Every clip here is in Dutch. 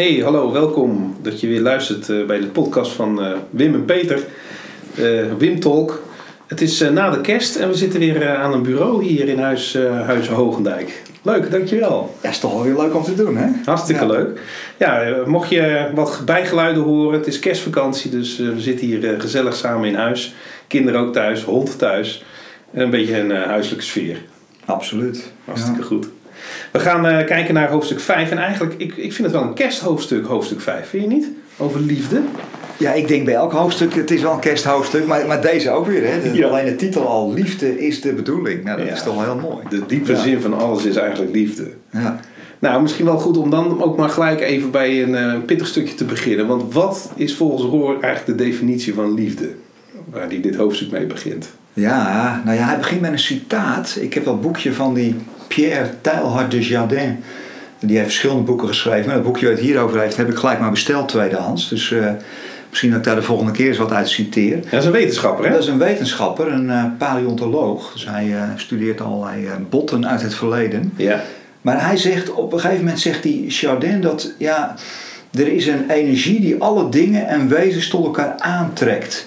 Hey, hallo, welkom dat je weer luistert eh, bij de podcast van eh, Wim en Peter. Eh, Wim Talk. Het is na de kerst en we zitten weer aan een bureau hier in huis, Huizen Hogendijk. Leuk, dankjewel. Ja, is toch wel weer leuk om te doen, hè? Hartstikke Ja. leuk. Ja, mocht je wat bijgeluiden horen, het is kerstvakantie, dus we zitten hier gezellig samen in huis. Kinderen ook thuis, hond thuis. En een beetje een huiselijke sfeer. Absoluut. Hartstikke goed. We gaan eh, kijken naar hoofdstuk 5. En eigenlijk, ik, ik vind het wel een kersthoofdstuk, hoofdstuk 5. Vind je niet? Over liefde. Ja, ik denk bij elk hoofdstuk, het is wel een kersthoofdstuk, maar, maar deze ook weer, hè? Ja. Alleen de titel al, liefde is de bedoeling. Nou, dat Ja. is toch wel heel mooi. De diepe Ja. zin van alles is eigenlijk liefde. Ja. Nou, misschien wel goed om dan ook maar gelijk even bij een eh, pittig stukje te beginnen. Want wat is volgens Roor eigenlijk de definitie van liefde? Waar hij dit hoofdstuk mee begint. ja, nou ja, hij begint met een citaat. Ik heb dat boekje van die Pierre Teilhard de Jardin. Die heeft verschillende boeken geschreven. Maar dat boekje waar het hier over heeft, heb ik gelijk maar besteld tweedehands. Dus eh, misschien dat ik daar de volgende keer eens wat uit citeer. Dat is een wetenschapper, hè? Dat is een wetenschapper, een eh, paleontoloog. Dus hij eh, studeert allerlei botten uit het verleden. Ja. Maar hij zegt, op een gegeven moment zegt die Chardin dat ja, er is een energie die alle dingen en wezens tot elkaar aantrekt.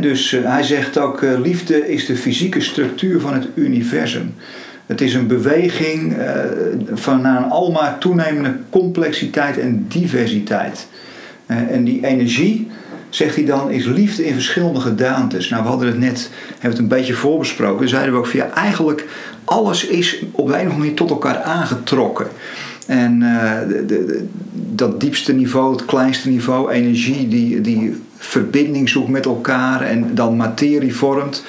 Dus hij zegt ook, liefde is de fysieke structuur van het universum. Het is een beweging eh, van naar een almaar toenemende complexiteit en diversiteit. Eh, en die energie, zegt hij dan, is liefde in verschillende gedaantes. Nou, we hadden het net, hebben het een beetje voorbesproken. Zeiden we ook ja, eigenlijk alles is op een of andere manier tot elkaar aangetrokken. En eh, de- de- dat diepste niveau, het kleinste niveau, energie die, die verbinding zoekt met elkaar en dan materie vormt.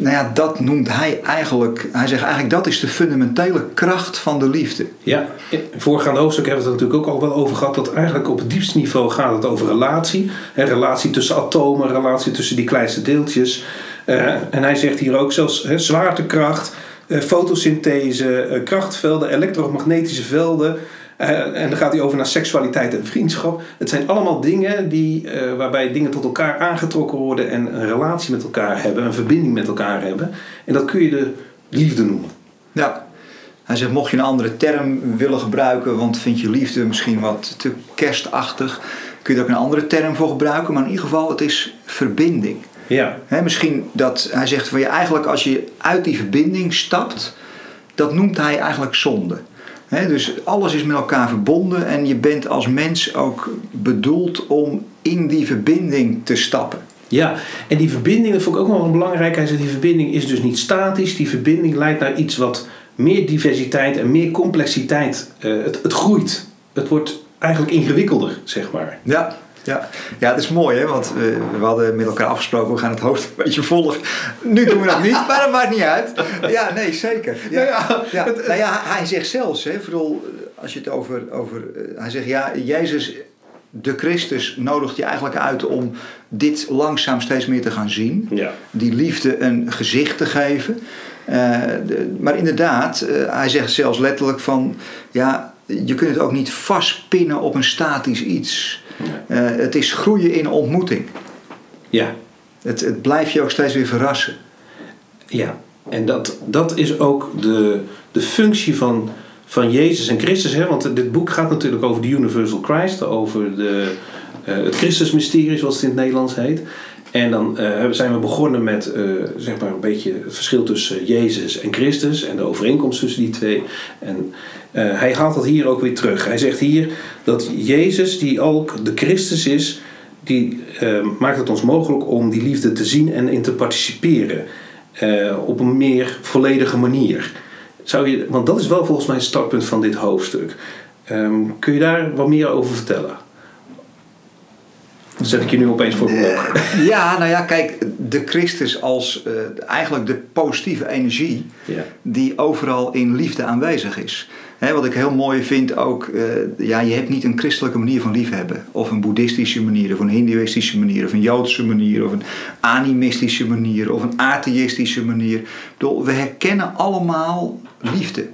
Nou ja, dat noemt hij eigenlijk. Hij zegt eigenlijk dat is de fundamentele kracht van de liefde. Ja, in het voorgaande hoofdstuk hebben we het natuurlijk ook al wel over gehad. Dat eigenlijk op het diepste niveau gaat het over relatie. Hè, relatie tussen atomen, relatie tussen die kleinste deeltjes. Eh, en hij zegt hier ook zelfs hè, zwaartekracht, eh, fotosynthese, eh, krachtvelden, elektromagnetische velden. Eh, en dan gaat hij over naar seksualiteit en vriendschap. Het zijn allemaal dingen die, eh, waarbij dingen tot elkaar aangetrokken worden en een relatie met elkaar hebben, een verbinding met elkaar hebben. En dat kun je de liefde noemen. Ja. Hij zegt, mocht je een andere term willen gebruiken, want vind je liefde misschien wat te kerstachtig, kun je er ook een andere term voor gebruiken. Maar in ieder geval, het is verbinding. Ja, misschien dat hij zegt van je eigenlijk als je uit die verbinding stapt, dat noemt hij eigenlijk zonde. Dus alles is met elkaar verbonden en je bent als mens ook bedoeld om in die verbinding te stappen. Ja, en die verbinding, dat vond ik ook wel belangrijk. Hij zegt, die verbinding is dus niet statisch. Die verbinding leidt naar iets wat meer diversiteit en meer complexiteit. eh, het, het groeit. Het wordt eigenlijk ingewikkelder, zeg maar. Ja, ja. ja, het is mooi hè, want we, we hadden met elkaar afgesproken, we gaan het hoofd een beetje volgen. Nu doen we dat niet, maar dat maakt niet uit. Ja, nee, zeker. Ja. Nou ja, nou ja, hij zegt zelfs, hè, vooral als je het over, over eh, hij zegt ja, Jezus, de Christus nodigt je eigenlijk uit om dit langzaam steeds meer te gaan zien. Ja. Die liefde een gezicht te geven. Eh, de- maar inderdaad, eh, hij zegt zelfs letterlijk van, ja, je kunt het ook niet vastpinnen op een statisch iets. Eh, het is groeien in ontmoeting. Ja, Het, het blijft je ook steeds weer verrassen. ja. En dat, dat is ook de, de functie van, van Jezus en Christus. Hè? Want dit boek gaat natuurlijk over de Universal Christ. Over de, eh, het Christusmysterie, zoals het in het Nederlands heet. En dan eh, zijn we begonnen met eh, zeg maar een beetje het verschil tussen Jezus en Christus. En de overeenkomst tussen die twee. En eh, hij haalt dat hier ook weer terug. Hij zegt hier dat Jezus, die ook de Christus is... die eh, maakt het ons mogelijk om die liefde te zien en in te participeren. eh, op een meer volledige manier. Zou je, want dat is wel volgens mij het startpunt van dit hoofdstuk. Ehm, kun je daar wat meer over vertellen? Dan zet ik je nu opeens voor de blok. Ja, nou ja, kijk, de Christus als eh, eigenlijk de positieve energie Ja. die overal in liefde aanwezig is. Wat ik heel mooi vind ook, eh, ja, je hebt niet een christelijke manier van liefhebben. Of een boeddhistische manier, of een hindoeïstische manier, of een joodse manier, of een animistische manier, of een atheïstische manier. Ik bedoel, we herkennen allemaal liefde.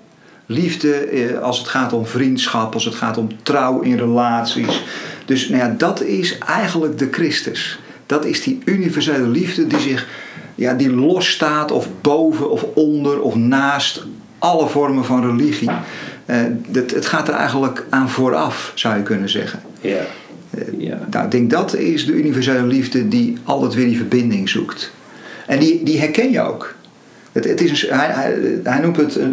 Liefde eh, als het gaat om vriendschap, als het gaat om trouw in relaties. Dus nou ja, dat is eigenlijk de Christus. Dat is die universele liefde die zich ja, die losstaat of boven of onder of naast alle vormen van religie. Eh, dat, het gaat er eigenlijk aan vooraf, zou je kunnen zeggen. Ja. ja. Nou, ik denk dat is de universele liefde die altijd weer die verbinding zoekt. En die, die herken je ook. Het, het is een, hij, hij, hij noemt het eh,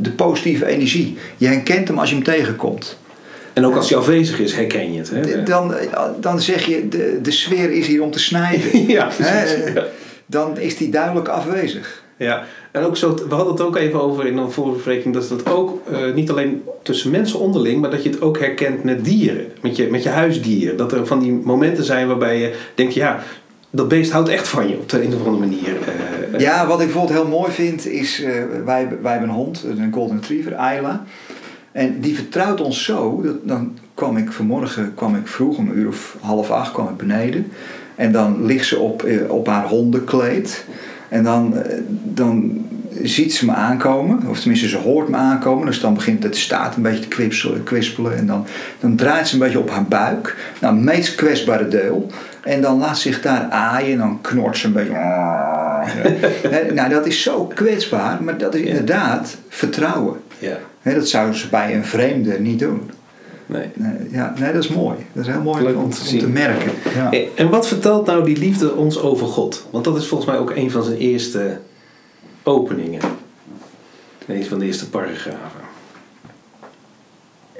de positieve energie. Je herkent hem als je hem tegenkomt. En ook als hij afwezig is, herken je het. Hè? Dan, dan zeg je, de, de sfeer is hier om te snijden. ja, precies. Dan is die duidelijk afwezig. Ja, en ook zo, we hadden het ook even over in een voorbespreking, dat dat ook uh, niet alleen tussen mensen onderling, maar dat je het ook herkent met dieren, met je, met je huisdier. Dat er van die momenten zijn waarbij je denkt, ja, dat beest houdt echt van je op de een of andere manier. Uh, ja, wat ik bijvoorbeeld heel mooi vind is, uh, wij, wij hebben een hond, een golden retriever, Ayla. En die vertrouwt ons zo, dat, dan kwam ik vanmorgen, kwam ik vroeg, om een uur of half acht kwam ik beneden. En dan ligt ze op, op haar hondenkleed. En dan, dan ziet ze me aankomen, of tenminste ze hoort me aankomen. Dus dan begint het staat een beetje te kwispelen, kwispelen en dan, dan draait ze een beetje op haar buik. Nou, het meest kwetsbare deel. En dan laat zich daar aaien en dan knort ze een beetje. nou, dat is zo kwetsbaar, maar dat is inderdaad vertrouwen. Ja. Dat zouden ze bij een vreemde niet doen. Nee. Ja, nee, dat is mooi. Dat is heel mooi Leuk om, om te om zien. te merken. Ja. En wat vertelt nou die liefde ons over God? Want dat is volgens mij ook een van zijn eerste openingen. Een van de eerste paragrafen.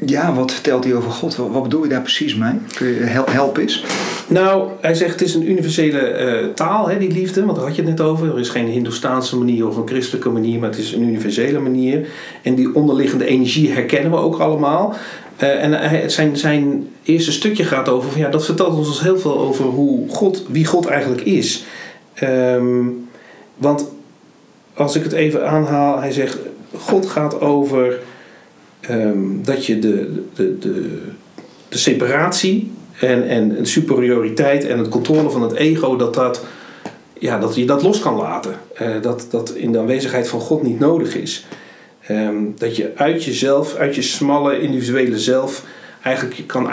Ja, wat vertelt hij over God? Wat, bedoel je daar precies mee? Kun je hel, help eens? Nou, hij zegt het is een universele uh, taal, hè, die liefde, want daar had je het net over. Er is geen Hindoestaanse manier of een christelijke manier, maar het is een universele manier. En die onderliggende energie herkennen we ook allemaal. Uh, en hij, zijn, zijn eerste stukje gaat over van ja, dat vertelt ons dus heel veel over hoe God, wie God eigenlijk is. Um, want als ik het even aanhaal, hij zegt: God gaat over um, dat je de, de, de, de separatie en, en de superioriteit en het controle van het ego, dat, dat, ja, dat je dat los kan laten. Uh, dat dat in de aanwezigheid van God niet nodig is. Um, dat je uit jezelf, uit je smalle individuele zelf, eigenlijk kan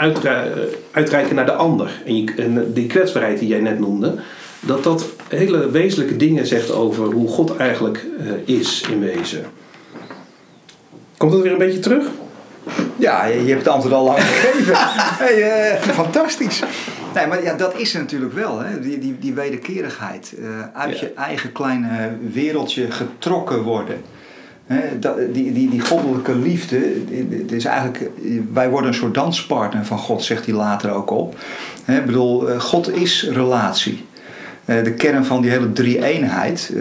uitreiken naar de ander. En, je, die kwetsbaarheid die jij net noemde, dat dat hele wezenlijke dingen zegt over hoe God eigenlijk uh, is in wezen. Komt dat weer een beetje terug? Ja, je hebt het antwoord al lang gegeven. hey, uh, fantastisch. Nee, maar ja, dat is er natuurlijk wel, hè? Die, die, die wederkerigheid. Uh, uit ja. je eigen kleine wereldje getrokken worden. He, die, die, die goddelijke liefde, het is eigenlijk, wij worden een soort danspartner van God, zegt hij later ook op. He, ik bedoel, God is relatie. De kern van die hele drie-eenheid,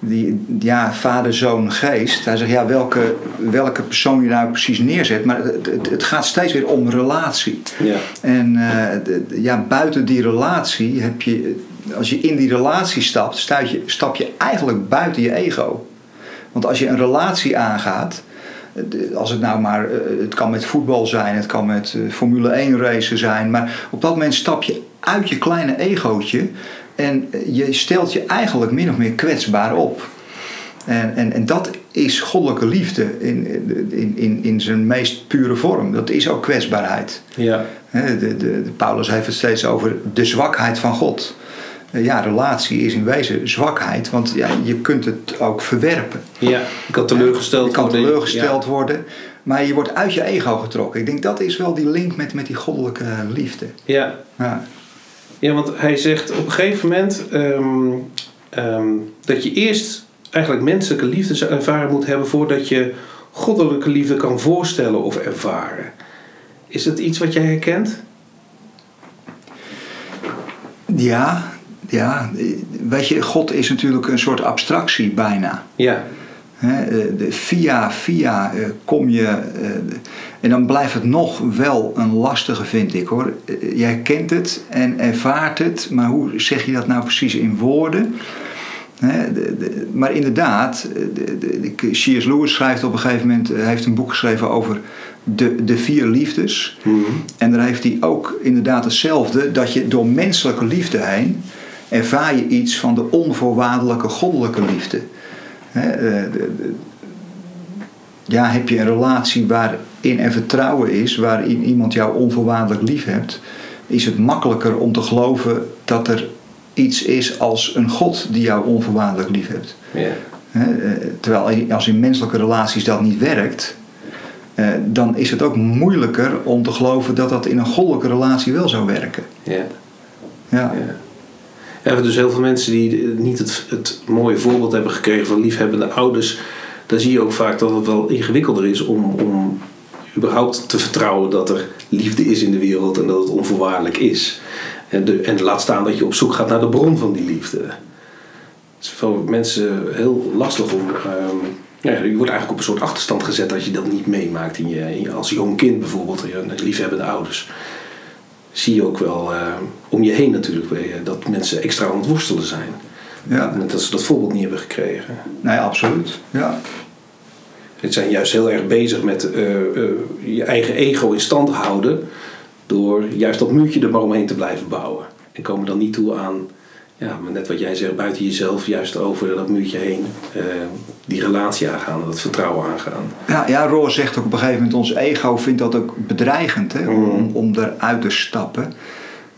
die, ja, vader, zoon, geest. Hij zegt, ja, welke, welke persoon je nou precies neerzet, maar het, het, het gaat steeds weer om relatie. Ja. En uh, de, ja, buiten die relatie heb je, als je in die relatie stapt, je, stap je eigenlijk buiten je ego. Want als je een relatie aangaat, als het nou maar, het kan met voetbal zijn, het kan met Formule 1 racen zijn, maar op dat moment stap je uit je kleine egootje en je stelt je eigenlijk min of meer kwetsbaar op. En, en, en dat is goddelijke liefde in, in, in, in zijn meest pure vorm. Dat is ook kwetsbaarheid. Ja. De, de, de, Paulus heeft het steeds over de zwakheid van God ja, relatie is in wezen zwakheid, want ja, je kunt het ook verwerpen. Ja, je kan teleurgesteld worden. Je kan teleurgesteld ja. worden, maar je wordt uit je ego getrokken. Ik denk dat is wel die link met, met die goddelijke liefde. Ja. ja. Ja, want hij zegt op een gegeven moment um, um, dat je eerst eigenlijk menselijke liefde ervaren moet hebben voordat je goddelijke liefde kan voorstellen of ervaren. Is dat iets wat jij herkent? Ja, ja, weet je, God is natuurlijk een soort abstractie bijna. Ja. He, de, via, via uh, kom je. Uh, en dan blijft het nog wel een lastige, vind ik hoor. Jij kent het en ervaart het, maar hoe zeg je dat nou precies in woorden? He, de, de, maar inderdaad, C.S. Lewis schrijft op een gegeven moment, heeft een boek geschreven over de, de vier liefdes. Mm -hmm. En daar heeft hij ook inderdaad hetzelfde, dat je door menselijke liefde heen ervaar je iets van de onvoorwaardelijke goddelijke liefde. He, de, de, ja, heb je een relatie waarin er vertrouwen is, waarin iemand jou onvoorwaardelijk lief hebt, is het makkelijker om te geloven dat er iets is als een God die jou onvoorwaardelijk lief hebt. He, terwijl als in menselijke relaties dat niet werkt, eh, dan is het ook moeilijker om te geloven dat dat in een goddelijke relatie wel zou werken. Ja. Ja, Ja. Er hebben dus heel veel mensen die niet het, het mooie voorbeeld hebben gekregen van liefhebbende ouders. Daar zie je ook vaak dat het wel ingewikkelder is om, om überhaupt te vertrouwen dat er liefde is in de wereld en dat het onvoorwaardelijk is. En, laat staan dat je op zoek gaat naar de bron van die liefde. Het is voor mensen heel lastig om. ehm, ja, je wordt eigenlijk op een soort achterstand gezet als je dat niet meemaakt in je, je- als jong kind bijvoorbeeld, liefhebbende ouders zie je ook wel eh, om je heen natuurlijk weer, dat mensen extra aan het worstelen zijn. ja. En Dat ze dat voorbeeld niet hebben gekregen. nee, absoluut. Ja. Het zijn juist heel erg bezig met eh, eh, je eigen ego in stand houden. Door juist dat muurtje er maar omheen te blijven bouwen. En komen dan niet toe aan, ja, maar net wat jij zegt, buiten jezelf, juist over dat muurtje heen. eh, die relatie aangaan, dat vertrouwen aangaan. Ja, ja, Roor zegt ook op een gegeven moment: ons ego vindt dat ook bedreigend hè, om, om eruit te stappen.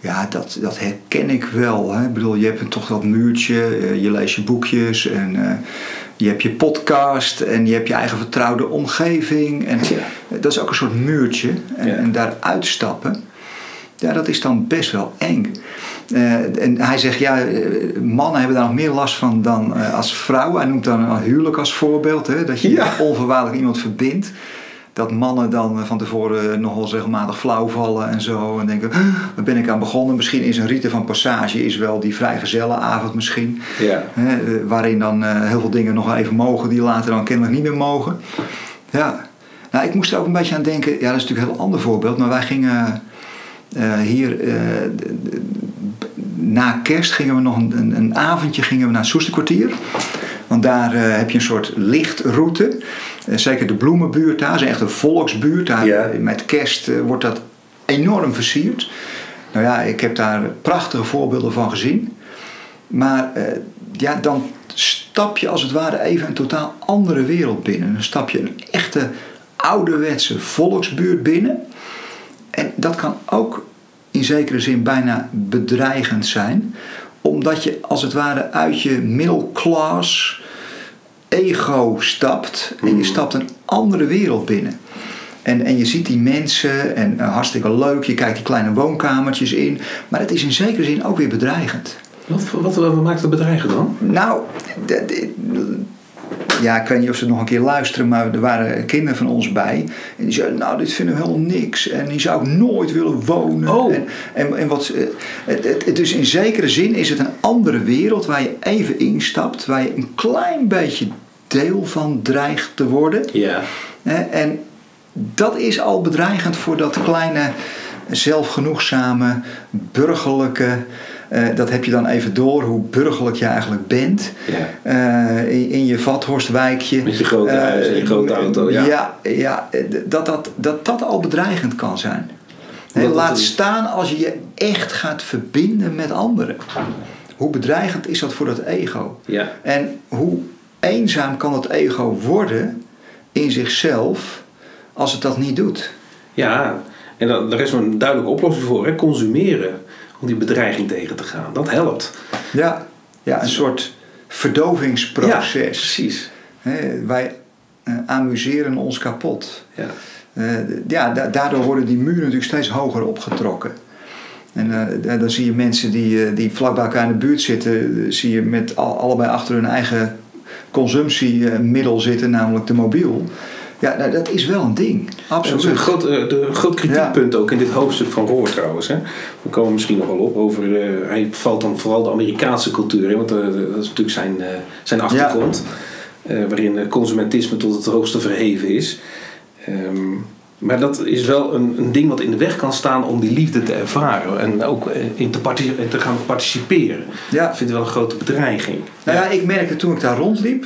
Ja, dat, dat herken ik wel. Hè. Ik bedoel, je hebt toch dat muurtje, eh, je leest je boekjes en eh, je hebt je podcast en je hebt je eigen vertrouwde omgeving. En Ja. dat is ook een soort muurtje. En, Ja. en daar uitstappen, ja, dat is dan best wel eng. Eh, en hij zegt, ja, eh, mannen hebben daar nog meer last van dan eh, als vrouwen. Hij noemt dan een huwelijk als voorbeeld, hè, dat je Ja. onvoorwaardelijk iemand verbindt. Dat mannen dan van tevoren nog wel eens regelmatig flauw vallen en zo. En denken, "Huh, waar ben ik aan begonnen? Misschien is een rite van passage is wel die vrijgezellenavond misschien. Ja. Hè, waarin dan heel veel dingen nog even mogen die later dan kennelijk niet meer mogen. Ja, nou ik moest er ook een beetje aan denken. Ja, dat is natuurlijk een heel ander voorbeeld. Maar wij gingen hier na kerst gingen we nog een, een, een avondje gingen we naar het Soesterkwartier. Want daar eh, heb je een soort lichtroute. Eh, zeker de bloemenbuurt daar, is echt een volksbuurt. Daar, Ja. Met kerst eh, wordt dat enorm versierd. Nou ja, ik heb daar prachtige voorbeelden van gezien. Maar ja, dan stap je als het ware even een totaal andere wereld binnen. Dan stap je een echte ouderwetse volksbuurt binnen. En dat kan ook in zekere zin bijna bedreigend zijn. Omdat je als het ware uit je middelklas ego stapt. En je stapt een andere wereld binnen. En, en je ziet die mensen en eh, hartstikke leuk. Je kijkt die kleine woonkamertjes in. Maar het is in zekere zin ook weer bedreigend. Wat, wat, wat maakt het bedreigend dan? Nou, ja, ik weet niet of ze nog een keer luisteren, maar er waren kinderen van ons bij. En die zeiden, nou, dit vinden we helemaal niks. En die zou ik nooit willen wonen. Oh. En, en, en wat, het, het, het- dus in zekere zin is het een andere wereld waar je even instapt. Waar je een klein beetje deel van dreigt te worden. Ja. En dat is al bedreigend voor dat kleine, zelfgenoegzame, burgerlijke. Eh, dat heb je dan even door, hoe burgerlijk je eigenlijk bent. Ja. Eh, in, in je Vathorstwijkje. Met je grote huis en je Eh, grote auto, ja. Ja, ja, eh, dat, dat, dat dat al bedreigend kan zijn. Laat staan als je je echt gaat verbinden met anderen. Hoe bedreigend is dat voor dat ego? Ja. En hoe eenzaam kan het ego worden in zichzelf als het dat niet doet? Ja, en da- daar is een duidelijke oplossing voor. Hè? Consumeren. Om die bedreiging tegen te gaan. Dat helpt. Ja, ja een soort Ja, verdovingsproces. precies. Hè, wij eh, amuseren ons kapot. Ja. Eh, ja, da- daardoor worden die muren natuurlijk steeds hoger opgetrokken. En eh, da- dan zie je mensen die, die vlak bij elkaar in de buurt zitten, zie je met al, allebei achter hun eigen consumptiemiddel zitten, namelijk de mobiel. Ja, nou, dat is wel een ding. Dat is Absoluut. een groot, eh, de, een groot kritiekpunt ook in dit hoofdstuk van Roor trouwens. Hè. We komen misschien nog wel op over. eh, hij valt dan vooral de Amerikaanse cultuur in, want eh, dat is natuurlijk zijn, eh, zijn achtergrond. eh, waarin eh, consumentisme tot het hoogste verheven is. Ehm, maar dat is wel een, een ding wat in de weg kan staan om die liefde te ervaren en ook eh, in te, te gaan participeren. Ja. Ik vind het wel een grote bedreiging. Nou ja, ik merkte toen ik daar rondliep,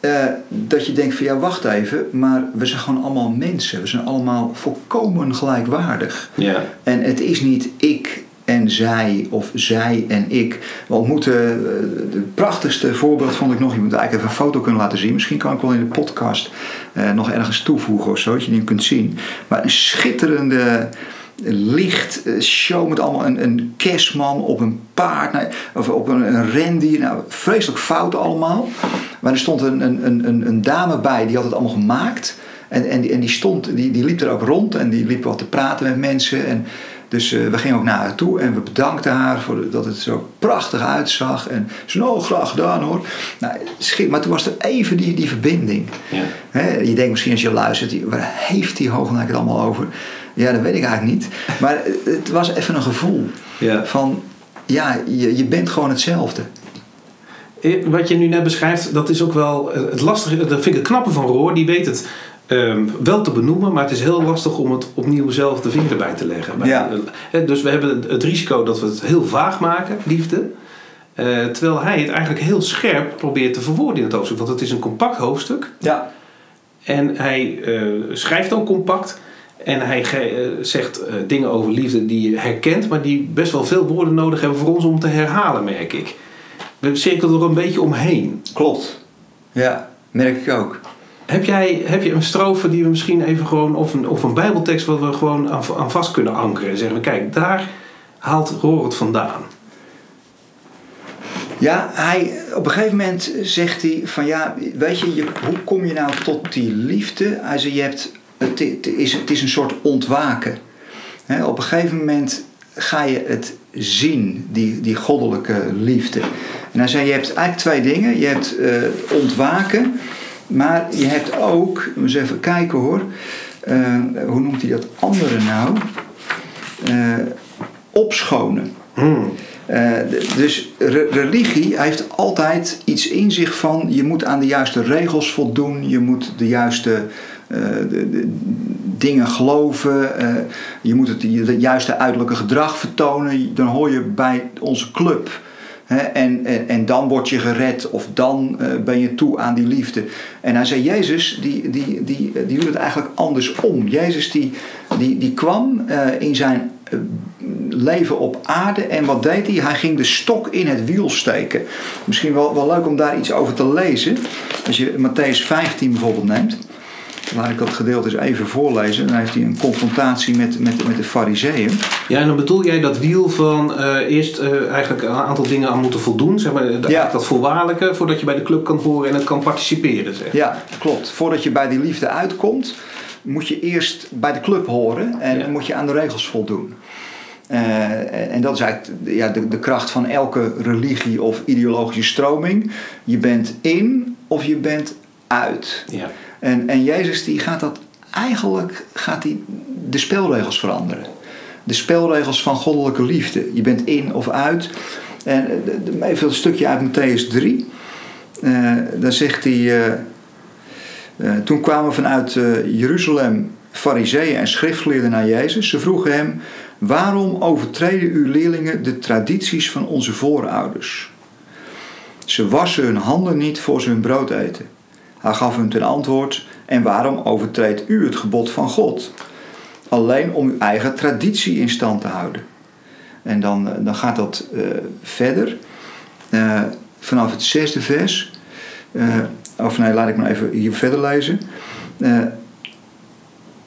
eh, dat je denkt van ja, wacht even, maar we zijn gewoon allemaal mensen. We zijn allemaal volkomen gelijkwaardig. Ja. En het is niet ik en zij of zij en ik. We ontmoeten, eh, het prachtigste voorbeeld vond ik nog, je moet eigenlijk even een foto kunnen laten zien. Misschien kan ik wel in de podcast eh, nog ergens toevoegen of zo, dat je die kunt zien. Maar een schitterende lichtshow met allemaal een, een kerstman op een paard, nou, of op een, een rendier. Nou, vreselijk fout allemaal. Maar er stond een, een, een, een- dame bij, die had het allemaal gemaakt. En, en, die, en die stond, die, die liep er ook rond en die liep wat te praten met mensen. En dus uh, we gingen ook naar haar toe en we bedankten haar voor dat het zo prachtig uitzag. En ze nou graag gedaan hoor. Nou, schip, maar toen was er even die, die verbinding. Ja. je denkt misschien als je luistert, waar heeft die Hoognaak het allemaal over? Ja, dat weet ik eigenlijk niet. Maar het was even een gevoel ja. van, ja, je, je bent gewoon hetzelfde. Eh, wat je nu net beschrijft, dat is ook wel het lastige. Dat vind ik het knappe van Roor. Die weet het Ehm, wel te benoemen, maar het is heel lastig om het opnieuw zelf de vinger bij te leggen. Ja. Eh, dus we hebben het risico dat we het heel vaag maken, liefde. Uh, terwijl hij het eigenlijk heel scherp probeert te verwoorden in het hoofdstuk. Want het is een compact hoofdstuk. Ja. En hij uh, schrijft ook compact. En hij zegt dingen over liefde die je herkent, maar die best wel veel woorden nodig hebben voor ons om te herhalen, merk ik. We cirkelen er een beetje omheen. Klopt. Ja, merk ik ook. Heb, jij, heb je een strofe die we misschien even gewoon, of een, of een bijbeltekst wat we gewoon aan, aan vast kunnen ankeren? En zeggen we, kijk, daar haalt Roor het vandaan. Ja, hij, op een gegeven moment zegt hij van ja, weet je, je hoe kom je nou tot die liefde? Hij zei, je hebt, het, het, is, het is een soort ontwaken. op een gegeven moment ga je het zien, die, die goddelijke liefde. En hij zei, je hebt eigenlijk twee dingen. Je hebt uh, ontwaken maar je hebt ook, eens even kijken hoor, uh, hoe noemt hij dat andere nou? Uh, opschonen. Hmm. Dus re religie heeft altijd iets in zich van je moet aan de juiste regels voldoen, je moet de juiste de dingen geloven, je moet het, het juiste uiterlijke gedrag vertonen. Dan hoor je bij onze club en, en, en, dan word je gered of dan uh, ben je toe aan die liefde. En hij zei, Jezus die, die, die, die doet het eigenlijk andersom. Jezus die, die, die kwam in zijn leven op aarde en wat deed hij? Hij ging de stok in het wiel steken. Misschien wel, wel leuk om daar iets over te lezen. Als je Matthäus 15 bijvoorbeeld neemt. Laat ik dat gedeelte eens even voorlezen. Dan heeft hij een confrontatie met, met, met de fariseeën. Ja, en dan bedoel jij dat wiel van uh, eerst uh, eigenlijk een aantal dingen aan moeten voldoen. Zeg maar, ja. dat voorwaardelijke, voordat je bij de club kan horen en het kan participeren. Zeg. Ja, klopt. Voordat je bij die liefde uitkomt, moet je eerst bij de club horen en ja. moet je aan de regels voldoen. Uh, en dat is eigenlijk ja, de, de kracht van elke religie of ideologische stroming. Je bent in of je bent uit. Ja. En, en Jezus die gaat dat eigenlijk gaat die de spelregels veranderen. De spelregels van goddelijke liefde. Je bent in of uit. En eh, even een stukje uit Matthäus 3. Uh, eh, dan zegt hij. Uh, toen kwamen vanuit Jeruzalem fariseeën en schriftgeleerden naar Jezus. Ze vroegen hem: Waarom overtreden uw leerlingen de tradities van onze voorouders? Ze wassen hun handen niet voor ze hun brood eten. Hij gaf hun ten antwoord: En waarom overtreedt u het gebod van God? Alleen om uw eigen traditie in stand te houden. En dan, eh, dan gaat dat uh, verder. Uh, vanaf het zesde vers. Uh, of nee, laat ik maar even hier verder lezen.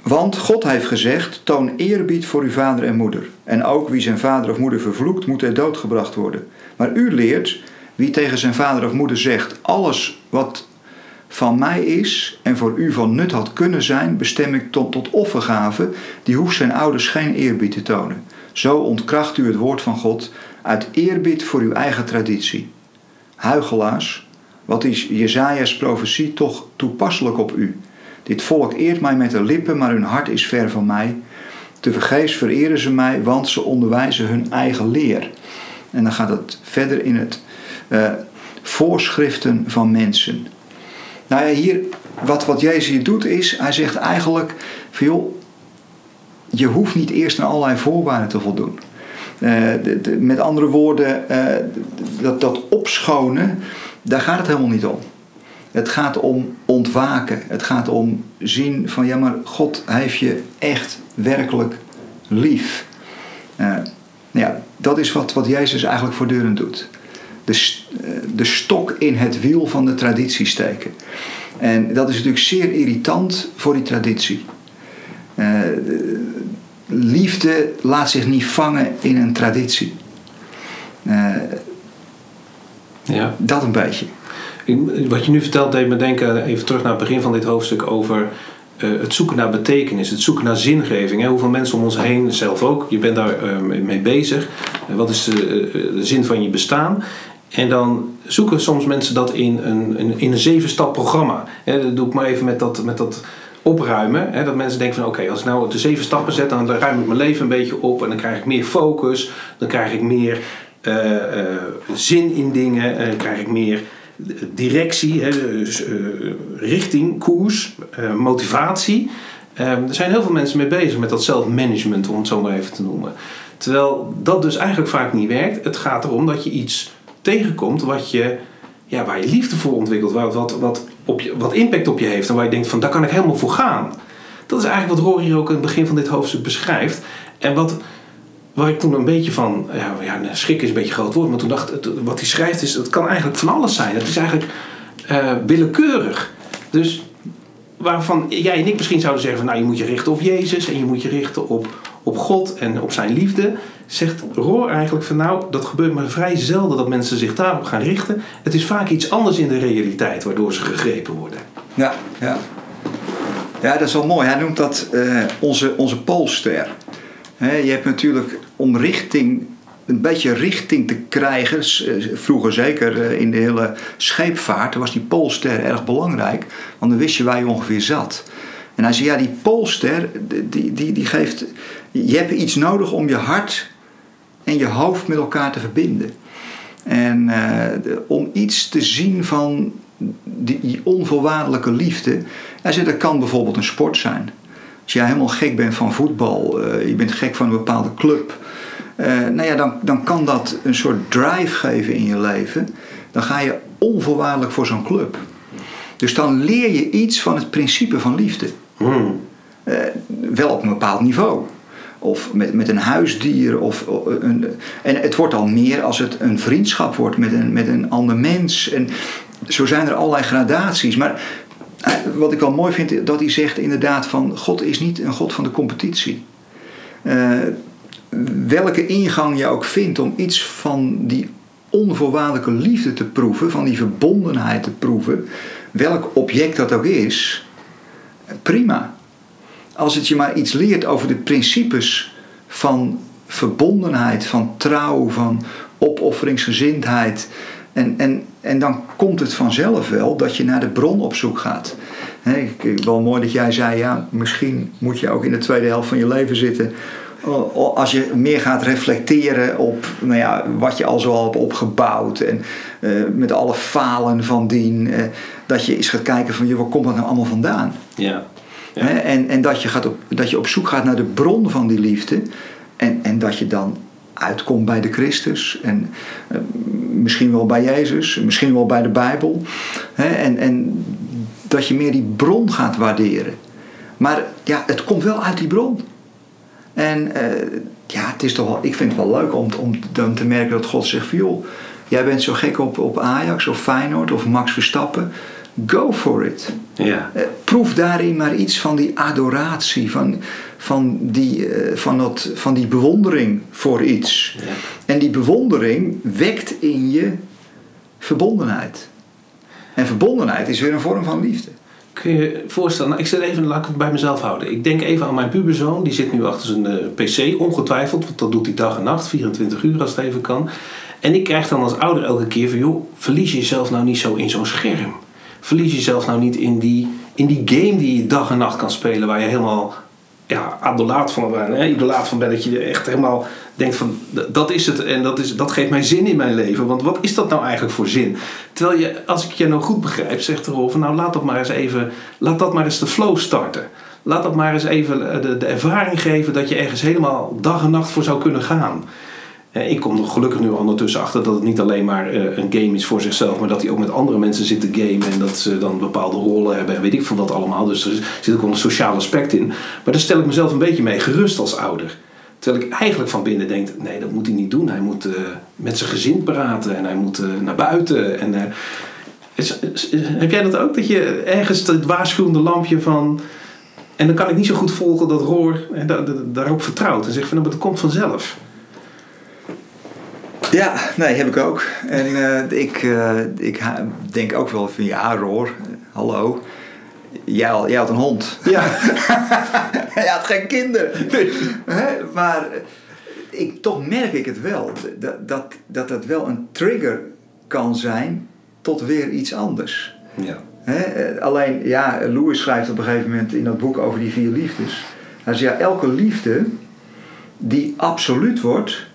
want God heeft gezegd: toon eerbied voor uw vader en moeder. En ook wie zijn vader of moeder vervloekt, moet hij doodgebracht worden. Maar u leert: wie tegen zijn vader of moeder zegt: alles wat van mij is en voor u van nut had kunnen zijn, bestem ik tot, tot offergave, die hoeft zijn ouders geen eerbied te tonen. Zo ontkracht u het woord van God uit eerbied voor uw eigen traditie. Huigelaars, wat is Jezaja's profetie toch toepasselijk op u? Dit volk eert mij met de lippen, maar hun hart is ver van mij. Te vergeefs vereren ze mij, want ze onderwijzen hun eigen leer. En dan gaat het verder in het uh, voorschriften van mensen. Nou ja, hier, wat, wat Jezus hier doet is, hij zegt eigenlijk van joh, je hoeft niet eerst aan allerlei voorwaarden te voldoen. Uh, de, met andere woorden, uh, dat, dat opschonen, daar gaat het helemaal niet om. Het gaat om ontwaken. Het gaat om zien van ja, maar God heeft je echt werkelijk lief. Uh, ja, dat is wat, wat Jezus eigenlijk voortdurend doet de, eh, de stok in het wiel van de traditie steken. En dat is natuurlijk zeer irritant voor die traditie. Uh, liefde laat zich niet vangen in een traditie. Uh, ja. Dat een beetje. Wat je nu vertelt deed me denken, even terug naar het begin van dit hoofdstuk, over eh, het zoeken naar betekenis, het zoeken naar zingeving. Hè? Hoeveel mensen om ons heen, zelf ook, je bent daar uh, mee bezig. Uh, wat is de, de, zin van je bestaan? En dan zoeken soms mensen dat in een, in, in een zeven-stap programma. Dat doe ik maar even met dat, met dat opruimen. Dat mensen denken van oké, als ik nou de zeven stappen zet, dan ruim ik mijn leven een beetje op en dan krijg ik meer focus, dan krijg ik meer zin in dingen, dan krijg ik meer directie, dus, richting, koers, motivatie. er zijn heel veel mensen mee bezig met dat zelfmanagement, om het zo maar even te noemen. Terwijl dat dus eigenlijk vaak niet werkt. Het gaat erom dat je iets tegenkomt wat je, ja, waar je liefde voor ontwikkelt, wat, wat, wat, op je, wat impact op je heeft en waar je denkt van daar kan ik helemaal voor gaan. Dat is eigenlijk wat Rory ook in het begin van dit hoofdstuk beschrijft. En wat, waar ik toen een beetje van, ja, ja schrik is een beetje groot woord, maar toen dacht ik, wat hij schrijft is, het kan eigenlijk van alles zijn. Het is eigenlijk uh, willekeurig. Dus waarvan jij en ik misschien zouden zeggen, van, nou je moet je richten op Jezus en je moet je richten op, op God en op zijn liefde. Zegt Roor eigenlijk van nou, dat gebeurt maar vrij zelden dat mensen zich daarop gaan richten. Het is vaak iets anders in de realiteit waardoor ze gegrepen worden. Ja, ja. Ja, dat is wel mooi. Hij noemt dat uh, onze, onze poolster je hebt natuurlijk om richting, een beetje richting te krijgen, eh, vroeger zeker eh, in de hele scheepvaart, was die poolster erg belangrijk, want dan wist je waar je ongeveer zat. En hij zei, ja, die poolster, die, die, die geeft, je hebt iets nodig om je hart en je hoofd met elkaar te verbinden. En uh, om iets te zien van die, onvoorwaardelijke liefde, zei, dat kan bijvoorbeeld een sport zijn. Als jij helemaal gek bent van voetbal, uh, je bent gek van een bepaalde club, uh, nou ja, dan, dan kan dat een soort drive geven in je leven. Dan ga je onvoorwaardelijk voor zo'n club. Dus dan leer je iets van het principe van liefde. Hmm. Uh, wel op een bepaald niveau. Of met, met een huisdier. Of, een, en het wordt al meer als het een vriendschap wordt met een, met een ander mens. En zo zijn er allerlei gradaties. Maar eh, wat ik wel mooi vind, dat hij zegt inderdaad van God is niet een God van de competitie. Uh, welke ingang je ook vindt om iets van die onvoorwaardelijke liefde te proeven, van die verbondenheid te proeven, welk object dat ook is, prima. Als het je maar iets leert over de principes van verbondenheid, van trouw, van opofferingsgezindheid, en, en, en dan komt het vanzelf wel dat je naar de bron op zoek gaat. He, wel mooi dat jij zei, ja, misschien moet je ook in de tweede helft van je leven zitten. Als je meer gaat reflecteren op nou ja, wat je al zo hebt opgebouwd. En uh, met alle falen van dien. Uh, dat je eens gaat kijken van, joh, waar komt dat nou allemaal vandaan? Ja. Ja. en en dat, je gaat op, dat je op zoek gaat naar de bron van die liefde. En, en dat je dan uitkomt bij de Christus. En uh, misschien wel bij Jezus, misschien wel bij de Bijbel. Hè, en, en dat je meer die bron gaat waarderen. Maar ja, het komt wel uit die bron. En uh, ja, het is toch ik vind het wel leuk om, om dan te merken dat God zegt: joh, jij bent zo gek op, op Ajax of Feyenoord of Max Verstappen. Go for it. Ja. Uh, proef daarin maar iets van die adoratie, van, van, die, uh, van, dat, van die bewondering voor iets. Ja. En die bewondering wekt in je verbondenheid. En verbondenheid is weer een vorm van liefde. Kun je je voorstellen, nou, ik zit even, laat ik het bij mezelf houden. Ik denk even aan mijn puberzoon, die zit nu achter zijn uh, pc, ongetwijfeld, want dat doet hij dag en nacht, 24 uur als het even kan. En ik krijg dan als ouder elke keer van, joh, verlies jezelf nou niet zo in zo'n scherm. Verlies jezelf nou niet in die, in die game die je dag en nacht kan spelen, waar je helemaal ja, adolaat van bent, hè, idolaat van bent, dat je echt helemaal denkt van dat is het en dat, is, dat geeft mij zin in mijn leven. Want wat is dat nou eigenlijk voor zin? Terwijl je, als ik je nou goed begrijp, zegt de van nou laat dat maar eens even, laat dat maar eens de flow starten. Laat dat maar eens even de, de ervaring geven dat je ergens helemaal dag en nacht voor zou kunnen gaan. Ik kom er gelukkig nu ondertussen achter dat het niet alleen maar eh, een game is voor zichzelf, maar dat hij ook met andere mensen zit te gamen en dat ze dan bepaalde rollen hebben en weet ik veel wat allemaal. Dus er zit ook wel een sociaal aspect in. Maar daar stel ik mezelf een beetje mee gerust als ouder. Terwijl ik eigenlijk van binnen denk, nee, dat moet hij niet doen. Hij moet uh, met zijn gezin praten en hij moet naar buiten. En, heb jij dat ook? Dat je ergens het waarschuwende lampje van... En dan kan ik niet zo goed volgen dat Roor daarop vertrouwt. En zegt van, nou, maar dat komt vanzelf. Ja, nee, heb ik ook. En ik, ik denk ook wel van, ja Roor, hallo jij, had- jij had een hond. Ja. Hij had geen kinderen. Maar eh, ik, toch merk ik het wel. Dat, dat, dat het wel een trigger kan zijn tot weer iets anders. ja. Eh, Alleen, ja, Lewis schrijft op een gegeven moment in dat boek over die vier liefdes. Hij zegt, ja, elke liefde die absoluut wordt,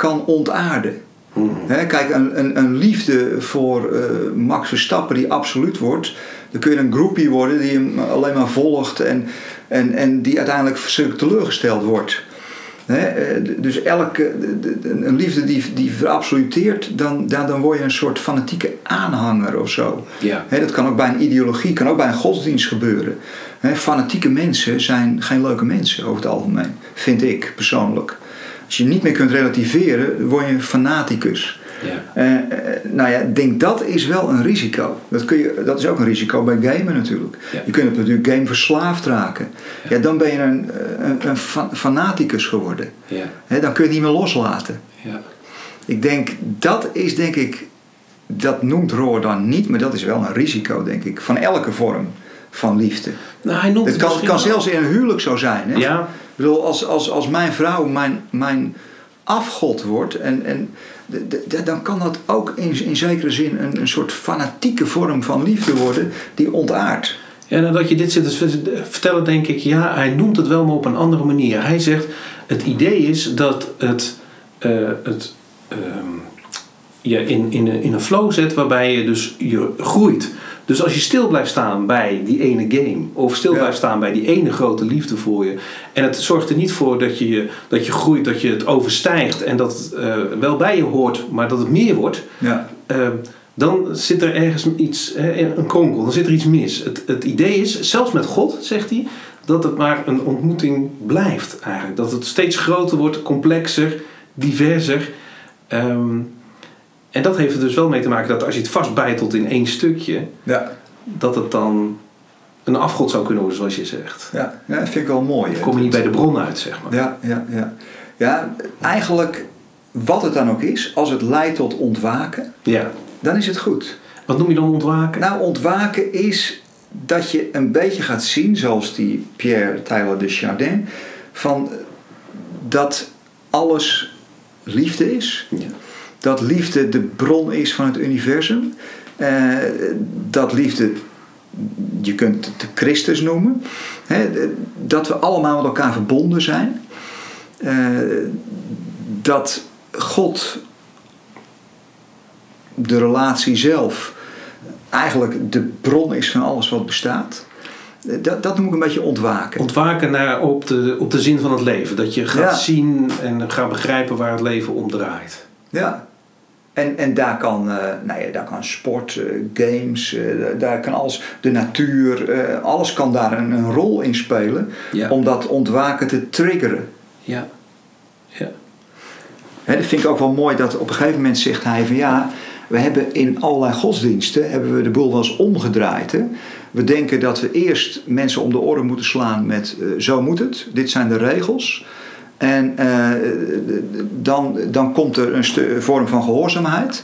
kan ontaarden. Mhm. Kijk, een, een, een liefde voor eh, Max Verstappen die absoluut wordt, dan kun je een groepie worden die hem alleen maar volgt en, en, en die uiteindelijk verschrikkelijk teleurgesteld wordt. Eh, dus elke, d- een liefde die, die verabsoluteert, dan, dan, dan word je een soort fanatieke aanhanger of zo. Ja. Dat kan ook bij een ideologie, kan ook bij een godsdienst gebeuren. Fanatieke mensen zijn geen leuke mensen over het algemeen, vind ik persoonlijk. Als je niet meer kunt relativeren, word je een fanaticus. Ja. Eh, eh, nou ja, ik denk dat is wel een risico. Dat, kun je, dat is ook een risico bij gamen natuurlijk. Ja. Je kunt op natuurlijk game verslaafd raken. Ja. dan ben je een, een, een fa- fanaticus geworden. Ja. Hè, dan kun je het niet meer loslaten. Ja. Ik denk, dat is denk ik, dat noemt Roor dan niet, maar dat is wel een risico denk ik, van elke vorm van liefde. Nou, hij noemt Het kan, misschien kan wel- zelfs in een huwelijk zo zijn. Hè? Ja. Bedoel, als, als, als mijn vrouw mijn, mijn afgod wordt, en, en, dan kan dat ook in, in zekere zin een, een soort fanatieke vorm van liefde worden die ontaart. Ja, nadat je dit zit te vertellen, denk ik, ja, hij noemt het wel, maar op een andere manier. Hij zegt, het idee is dat het, eh, het ehm, je in, in, een, in een flow zet waarbij je dus je groeit. Dus als je stil blijft staan bij die ene game, of stil Ja. blijft staan bij die ene grote liefde voor je, en het zorgt er niet voor dat je, dat je groeit, dat je het overstijgt en dat het eh, wel bij je hoort, maar dat het meer wordt, Ja. eh, dan zit er ergens iets, een kronkel, dan zit er iets mis. Het, het idee is, zelfs met God, zegt hij, dat het maar een ontmoeting blijft eigenlijk. Dat het steeds groter wordt, complexer, diverser. Ehm, en dat heeft er dus wel mee te maken dat als je het vastbijtelt in één stukje, Ja. dat het dan een afgod zou kunnen worden, zoals je zegt. Ja. ja, dat vind ik wel mooi. Dan kom je niet bij de bron uit, zeg maar. Ja, ja, ja. Ja, eigenlijk wat het dan ook is, als het leidt tot ontwaken, Ja. dan is het goed. Wat noem je dan ontwaken? Nou, ontwaken is dat je een beetje gaat zien, zoals die Pierre Tyler de Chardin, van dat alles liefde is. Ja. Dat liefde de bron is van het universum. Eh, dat liefde, je kunt het de Christus noemen. Hè, dat we allemaal met elkaar verbonden zijn. Eh, dat God de relatie zelf eigenlijk de bron is van alles wat bestaat. Eh, Dat, dat noem ik een beetje ontwaken. Ontwaken naar, op, de, op de zin van het leven. Dat je gaat Ja. zien en gaat begrijpen waar het leven om draait. Ja. En, en daar, kan, eh, nou ja, daar kan sport, eh, games, eh, daar kan alles, de natuur, alles kan daar een, een rol in spelen Ja. om dat ontwaken te triggeren. Ja. Ja. Hè, dat vind ik ook wel mooi dat op een gegeven moment zegt hij van ja, we hebben in allerlei godsdiensten hebben we de boel wel eens omgedraaid. Hè? We denken dat we eerst mensen om de oren moeten slaan met zo moet het, dit zijn de regels. En eh, dan, dan komt er een vorm van gehoorzaamheid.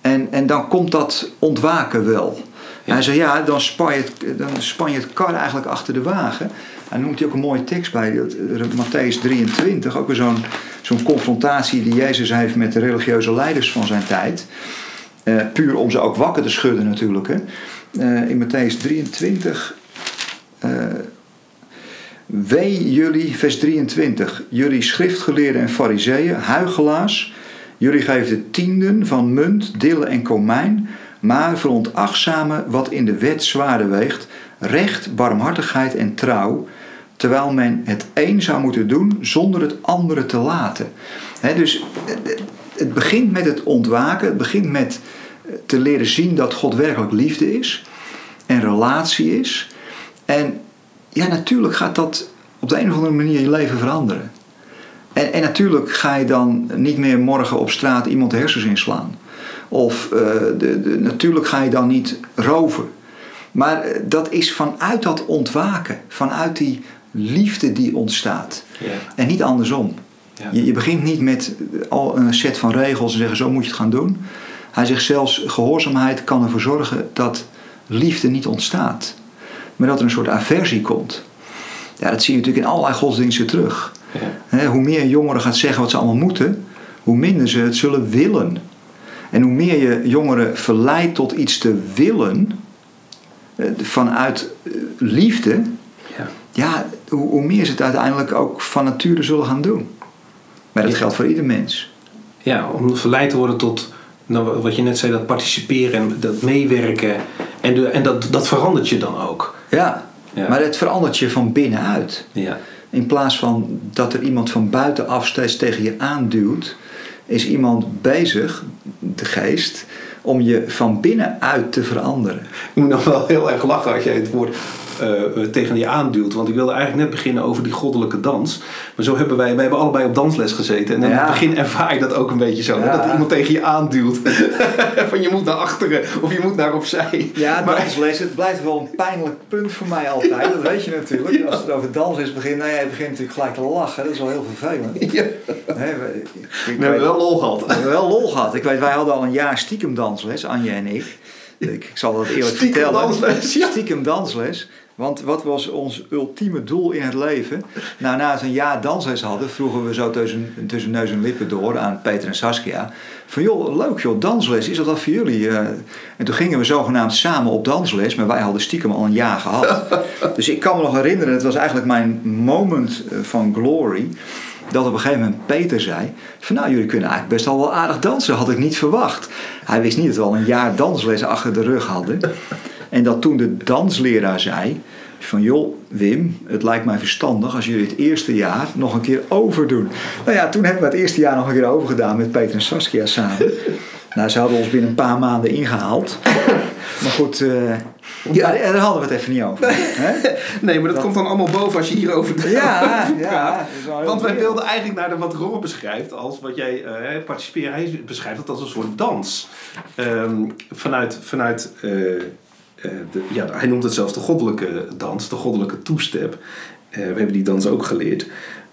En, en dan komt dat ontwaken wel. Ja. Hij zei ja, dan span, je het, dan span je het kar eigenlijk achter de wagen. Hij noemt hij ook een mooie tekst bij, dat, Matthäus 23. Ook weer zo'n zo'n confrontatie die Jezus heeft met de religieuze leiders van zijn tijd. Eh, puur om ze ook wakker te schudden natuurlijk. Hè. Eh, in Matthäus 23. eh, Wee jullie, vers 23, jullie schriftgeleerden en fariseeën, huigelaars, jullie geven de tienden van munt, dille en komijn, maar veronachtzamen wat in de wet zwaarder weegt, recht, barmhartigheid en trouw, terwijl men het een zou moeten doen zonder het andere te laten. Dus het- het begint met het ontwaken, het begint met eh, te leren zien dat God werkelijk liefde is en relatie is. En ja, natuurlijk gaat dat op de een of andere manier je leven veranderen. En, en natuurlijk ga je dan niet meer morgen op straat iemand de hersens inslaan. Of eh, de, de, natuurlijk ga je dan niet roven. Maar eh, dat is vanuit dat ontwaken, vanuit die liefde die ontstaat. Ja. En niet andersom. Ja. Je, je begint niet met al een set van regels en zeggen zo moet je het gaan doen. Hij zegt zelfs gehoorzaamheid kan ervoor zorgen dat liefde niet ontstaat. Maar dat er een soort aversie komt. Ja, dat zie je natuurlijk in allerlei godsdiensten terug. Ja. Hoe meer een jongere gaat zeggen wat ze allemaal moeten, hoe minder ze het zullen willen. En hoe meer je jongeren verleidt tot iets te willen, eh, vanuit eh, liefde, Ja. ja, hoe, hoe meer ze het uiteindelijk ook van nature zullen gaan doen. Maar dat Ja. geldt voor ieder mens. Ja, om verleid te worden tot nou, wat je net zei, dat participeren en dat meewerken. En, de, en dat, dat verandert je dan ook. Ja, Ja. maar het verandert je van binnenuit. Ja. In plaats van dat er iemand van buitenaf steeds tegen je aanduwt, is iemand bezig, de geest, om je van binnenuit te veranderen. Ik moet nog wel heel erg lachen als jij het woord eh, eh, tegen je aanduwt. Want ik wilde eigenlijk net beginnen over die goddelijke dans. Maar zo hebben wij, wij hebben allebei op dansles gezeten. En in Ja. het begin ervaar je dat ook een beetje zo. Ja. Dat iemand tegen je aanduwt. Van je moet naar achteren of je moet naar opzij. Ja, maar, dansles, het blijft wel een pijnlijk punt voor mij altijd. Dat weet je natuurlijk. Als het over dansles begint, nou ja, je begint natuurlijk gelijk te lachen. Dat is wel heel vervelend. Ja. Hè, we- ik- ik We hebben wel lol gehad. We hebben wel lol gehad. Ik weet, wij hadden al een jaar stiekem dansles, Anje en ik. Ik, ik zal dat eerlijk Stiekem vertellen. dansles, ja. Stiekem dansles. Want wat was ons ultieme doel in het leven? Nou, na we een jaar dansles hadden, vroegen we zo tussen, tussen neus en lippen door aan Peter en Saskia. Van joh, leuk joh, dansles, is dat wat voor jullie? Eh, En toen gingen we zogenaamd samen op dansles, maar wij hadden stiekem al een jaar gehad. Dus ik kan me nog herinneren, het was eigenlijk mijn moment eh, van glory. Dat op een gegeven moment Peter zei: van nou, jullie kunnen eigenlijk best al wel aardig dansen, had ik niet verwacht. Hij wist niet dat we al een jaar dansles achter de rug hadden. En dat toen de dansleraar zei: van joh, Wim, het lijkt mij verstandig als jullie het eerste jaar nog een keer overdoen. Nou ja, toen hebben we het eerste jaar nog een keer overgedaan met Peter en Saskia samen. Nou, ze hadden ons binnen een paar maanden ingehaald. Maar goed, eh, ja, daar hadden we het even niet over. Hè? Nee, maar dat, komt dan allemaal boven als je hierover Ja, over ja. praat. dat wel heel Want wij wilden eigenlijk naar de, wat Robert beschrijft als wat jij eh participeren. Hij beschrijft het als een soort dans. Ehm, vanuit, vanuit eh, de, ja, hij noemt het zelfs de goddelijke dans, de goddelijke toestep. Eh, we hebben die dans ook geleerd.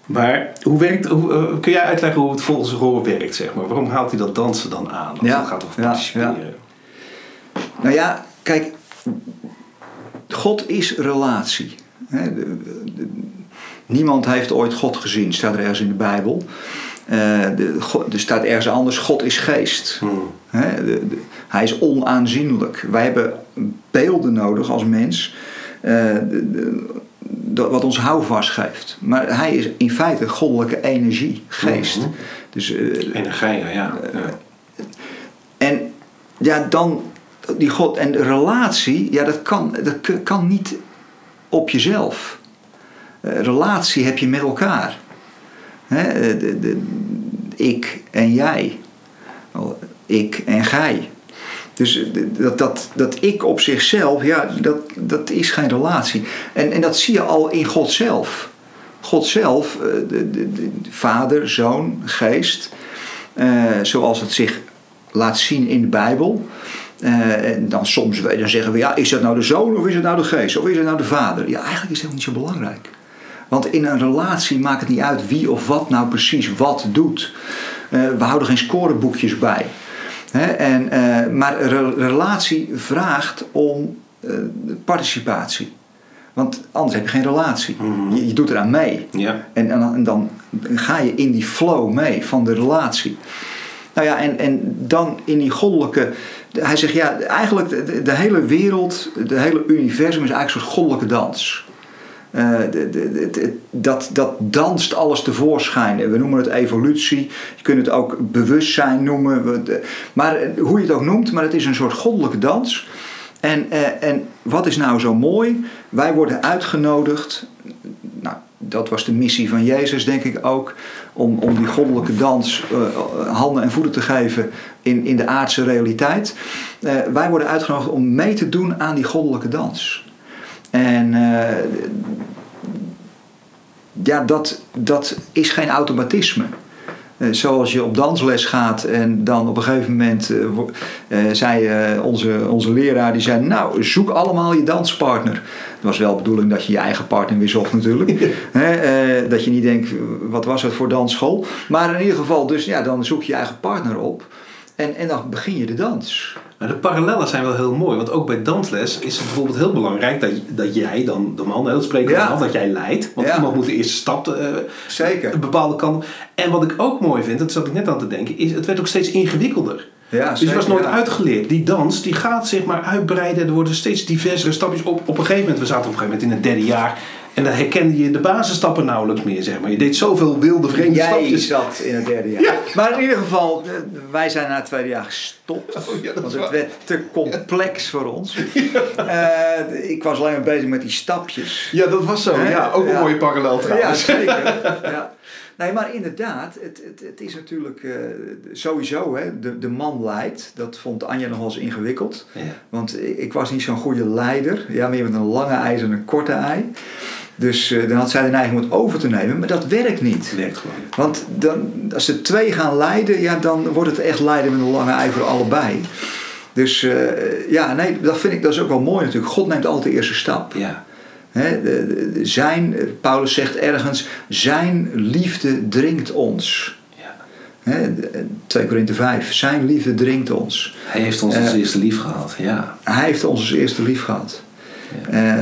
Maar hoe werkt, hoe, eh, kun jij uitleggen hoe het volgens Robert werkt, zeg maar? Waarom haalt hij dat dansen dan aan? Als Ja, het gaat over ja, participeren. Nou ja, kijk, God is relatie. Hè, de- de- niemand heeft ooit God gezien, staat er ergens in de Bijbel. Eh, de, God- er staat ergens anders, God is geest. Hmm. Hij is onaanzienlijk. Wij hebben beelden nodig als mens, eh, wat ons houvast geeft. Maar hij is in feite goddelijke energie, geest. Mhm. Dus eh, Energie, ja. ja. en ja, dan die God en de relatie, ja, dat kan, dat kan niet op jezelf. Eh, relatie heb je met elkaar. Hè, eh, de, de, ik en jij. Oh, Ik en gij. Dus dat, dat, dat ik op zichzelf, ja, dat, dat is geen relatie. En, en dat zie je al in God zelf. God zelf, eh, de, de, de Vader, Zoon, Geest, eh, zoals het zich laat zien in de Bijbel. Eh, en dan soms dan zeggen we, ja, is dat nou de zoon of is het nou de geest of is het nou de vader? Ja, eigenlijk is helemaal niet zo belangrijk. Want in een relatie maakt het niet uit wie of wat nou precies wat doet. We houden geen scoreboekjes bij. En, eh, maar re- relatie vraagt om eh, participatie. Want anders heb je geen relatie. Mhm. je, je doet eraan mee. ja. En, en, dan- en dan ga je in die flow mee van de relatie. Nou ja, en, en dan in die goddelijke. Hij zegt ja, eigenlijk de, de- hele wereld, de hele universum is eigenlijk een soort goddelijke dans. Eh, de, dat, dat danst alles tevoorschijn. We noemen het evolutie. Je kunt het ook bewustzijn noemen. Maar eh, hoe je het ook noemt, maar het is een soort goddelijke dans. En, eh, en wat is nou zo mooi? Wij worden uitgenodigd. Nou, dat was de missie van Jezus, denk ik ook. Om, om die goddelijke dans handen en voeten te geven in, in de aardse realiteit. Wij worden uitgenodigd om mee te doen aan die goddelijke dans. En ja, dat, dat is geen automatisme. Eh, zoals je op dansles gaat en dan op een gegeven moment eh, zei onze, onze leraar, die zei, nou zoek allemaal je danspartner. Het was wel de bedoeling dat je je eigen partner weer zocht natuurlijk. Hè, dat je niet denkt, wat was het voor dansschool? Maar in ieder geval, dus ja, dan zoek je je eigen partner op. En, en dan begin je de dans. De parallellen zijn wel heel mooi. Want ook bij dansles is het bijvoorbeeld heel belangrijk dat, dat jij dan, de man, dat spreken we Ja. af, dat jij leidt. Want Ja. iemand moet de eerste stap eh, Zeker. een bepaalde kant. En wat ik ook mooi vind, dat zat ik net aan te denken, is het werd ook steeds ingewikkelder. Ja, Dus het was nooit ja. uitgeleerd. Die dans die gaat zich maar uitbreiden. Er worden steeds diversere stapjes. Op, op een gegeven moment, we zaten op een gegeven moment in het derde jaar. En dan herkende je de basisstappen nauwelijks meer, zeg maar. Je deed zoveel wilde vreemde Jij stapjes. zat in het derde jaar. Maar in ieder geval, wij zijn na het tweede jaar gestopt. Oh, ja, want het waar. werd te complex voor ons. Eh, ik was alleen maar bezig met die stapjes. Ja, dat was zo. Hè? Ja, ook een Ja. mooie parallel Ja, trouwens. zeker. Ja. Nee, maar inderdaad, het, het, het is natuurlijk eh, sowieso, hè, de, de man leidt. Dat vond Anja nog wel eens ingewikkeld. Ja. Want ik was niet zo'n goede leider. Ja, meer met een lange ei en een korte ei. Dus eh, dan had zij de neiging om het over te nemen. Maar dat werkt niet. Werkt gewoon. Want dan, als er twee gaan leiden, ja, dan wordt het echt leiden met een lange ei voor allebei. Dus eh, ja, nee, dat vind ik dat is ook wel mooi natuurlijk. God neemt altijd de eerste stap. Ja. Hè, de- de- zijn, Paulus zegt ergens, zijn liefde dringt ons. ja. Hè, de- 2 Korinthe 5, zijn liefde dringt ons. Hij heeft ons als Eh, eerste lief gehad. Ja. Hij heeft ons als eerste lief gehad. Eh,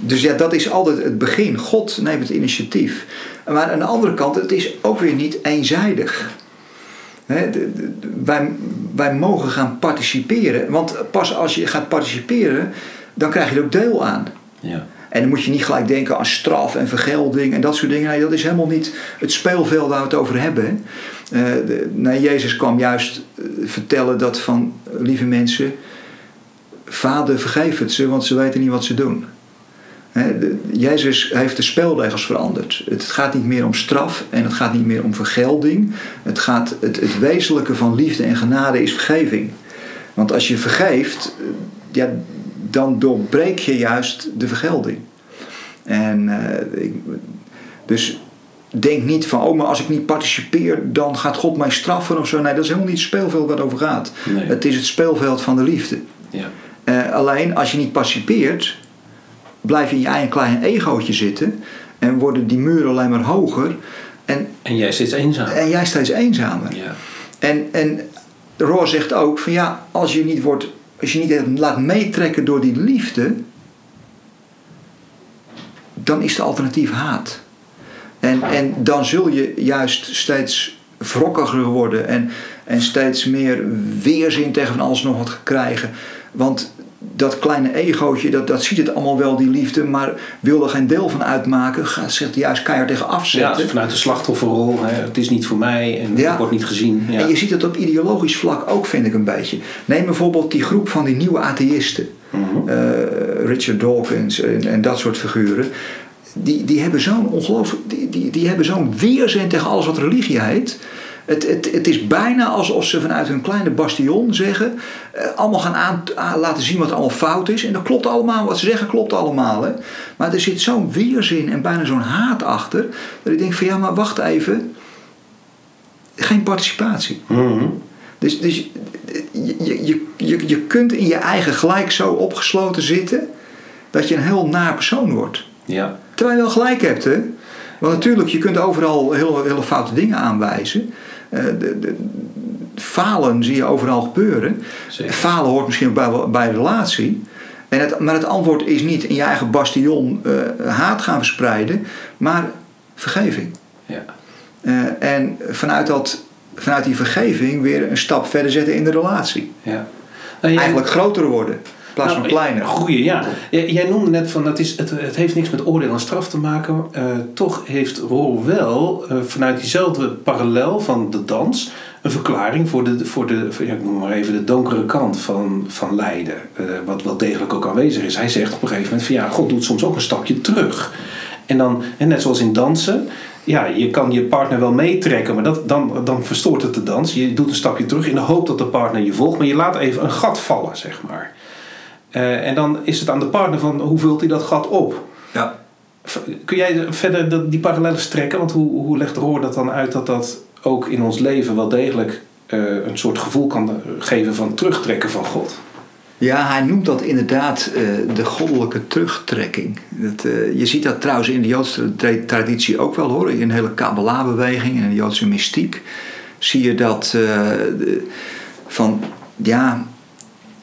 dus ja, dat is altijd het begin. God neemt het initiatief. Maar aan de andere kant, het is ook weer niet eenzijdig. Hè, de- de- wij, wij mogen gaan participeren. Want pas als je gaat participeren, dan krijg je er ook deel aan. Ja. En dan moet je niet gelijk denken aan straf en vergelding en dat soort dingen. Nee, dat is helemaal niet het speelveld waar we het over hebben. Eh, de- nee, Jezus kwam juist eh, vertellen dat van, lieve mensen, Vader vergeef het ze, want ze weten niet wat ze doen. Jezus heeft de spelregels veranderd. Het gaat niet meer om straf en het gaat niet meer om vergelding. Het, gaat, het, het wezenlijke van liefde en genade is vergeving. Want als je vergeeft, eh, ja, dan doorbreek je juist de vergelding. En eh, ik, dus denk niet van, oh, maar als ik niet participeer, dan gaat God mij straffen of zo. Nee, dat is helemaal niet het speelveld waar het over gaat. Nee. Het is het speelveld van de liefde. Ja. Eh, alleen als je niet participeert, blijf je in je eigen kleine egootje zitten en worden die muren alleen maar hoger en, En jij zit eenzaam. en jij steeds eenzamer. Ja. En, en Roor zegt ook van ja, als je niet, wordt, als je niet laat meetrekken door die liefde, dan is de alternatief haat. En, en dan zul je juist steeds wrokkiger worden en, en steeds meer weerzin tegen van alles nog wat krijgen. Want dat kleine egootje, dat, dat ziet het allemaal wel, die liefde, maar wil er geen deel van uitmaken, gaat zich juist keihard tegen Ja, afzetten. vanuit de slachtofferrol. Hè, het is niet voor mij en Ja. ik word niet gezien. Ja. En je ziet het op ideologisch vlak ook, vind ik een beetje. Neem bijvoorbeeld die groep van die nieuwe atheïsten. Eh, Richard Dawkins en, en dat soort figuren. Die, die hebben zo'n ongelooflijk. Die, die, die hebben zo'n weerzin tegen alles wat religie heet. Het, het, het is bijna alsof ze vanuit hun kleine bastion zeggen. eh, allemaal gaan aan, aan- laten zien wat allemaal fout is. En dat klopt allemaal. Wat ze zeggen klopt allemaal. Hè. Maar er zit zo'n weerzin en bijna zo'n haat achter. Dat ik denk van ja, maar wacht even. Geen participatie. Mhm. Dus, dus je, je, je, je, je kunt in je eigen gelijk zo opgesloten zitten dat je een heel naar persoon wordt. ja. Terwijl je wel gelijk hebt, hè? Want natuurlijk, je kunt overal hele, hele foute dingen aanwijzen. Eh, de, de, falen zie je overal gebeuren. Zeker. Falen hoort misschien ook bij, bij relatie. En het, maar het antwoord is niet in je eigen bastion eh, haat gaan verspreiden, maar vergeving. Ja. Eh, en vanuit, dat, vanuit die vergeving weer een stap verder zetten in de relatie. ja. Nou, Eigenlijk groter worden plaats van Nou, kleiner. Goeie, ja. Jij, noemde net van dat is, het, het heeft niks met oordeel en straf te maken. Eh, toch heeft Roel wel eh, vanuit diezelfde parallel van de dans een verklaring voor de, voor de voor, ja, ik noem maar even de donkere kant van, van lijden. Eh, wat wel degelijk ook aanwezig is. Hij zegt op een gegeven moment van ja, God doet soms ook een stapje terug. En dan, en net zoals in dansen, ja, je kan je partner wel meetrekken, maar dat, dan, dan verstoort het de dans. Je doet een stapje terug in de hoop dat de partner je volgt, maar je laat even een gat vallen, zeg maar. Eh, en dan is het aan de partner van hoe vult hij dat gat op? Ja. Kun jij verder dat- die parallellen strekken? Want hoe, hoe legt Roor dat dan uit dat dat ook in ons leven wel degelijk eh, een soort gevoel kan geven van terugtrekken van God? Ja, hij noemt dat inderdaad eh, de goddelijke terugtrekking. Dat, eh, je ziet dat trouwens in de Joodse tra- traditie ook wel hoor. In de hele Kabbalah-beweging en de Joodse mystiek. zie je dat eh, de- van ja,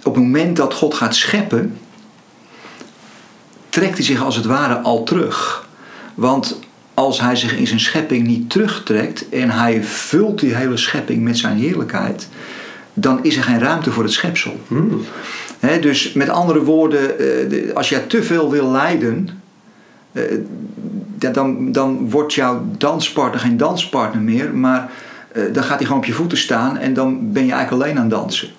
op het moment dat God gaat scheppen, trekt hij zich als het ware al terug. Want als hij zich in zijn schepping niet terugtrekt en hij vult die hele schepping met zijn heerlijkheid, dan is er geen ruimte voor het schepsel. Hmm. Dus met andere woorden, eh, als jij te veel wil lijden, eh, dan, dan wordt jouw danspartner geen danspartner meer, maar eh, dan gaat hij gewoon op je voeten staan en dan ben je eigenlijk alleen aan het dansen.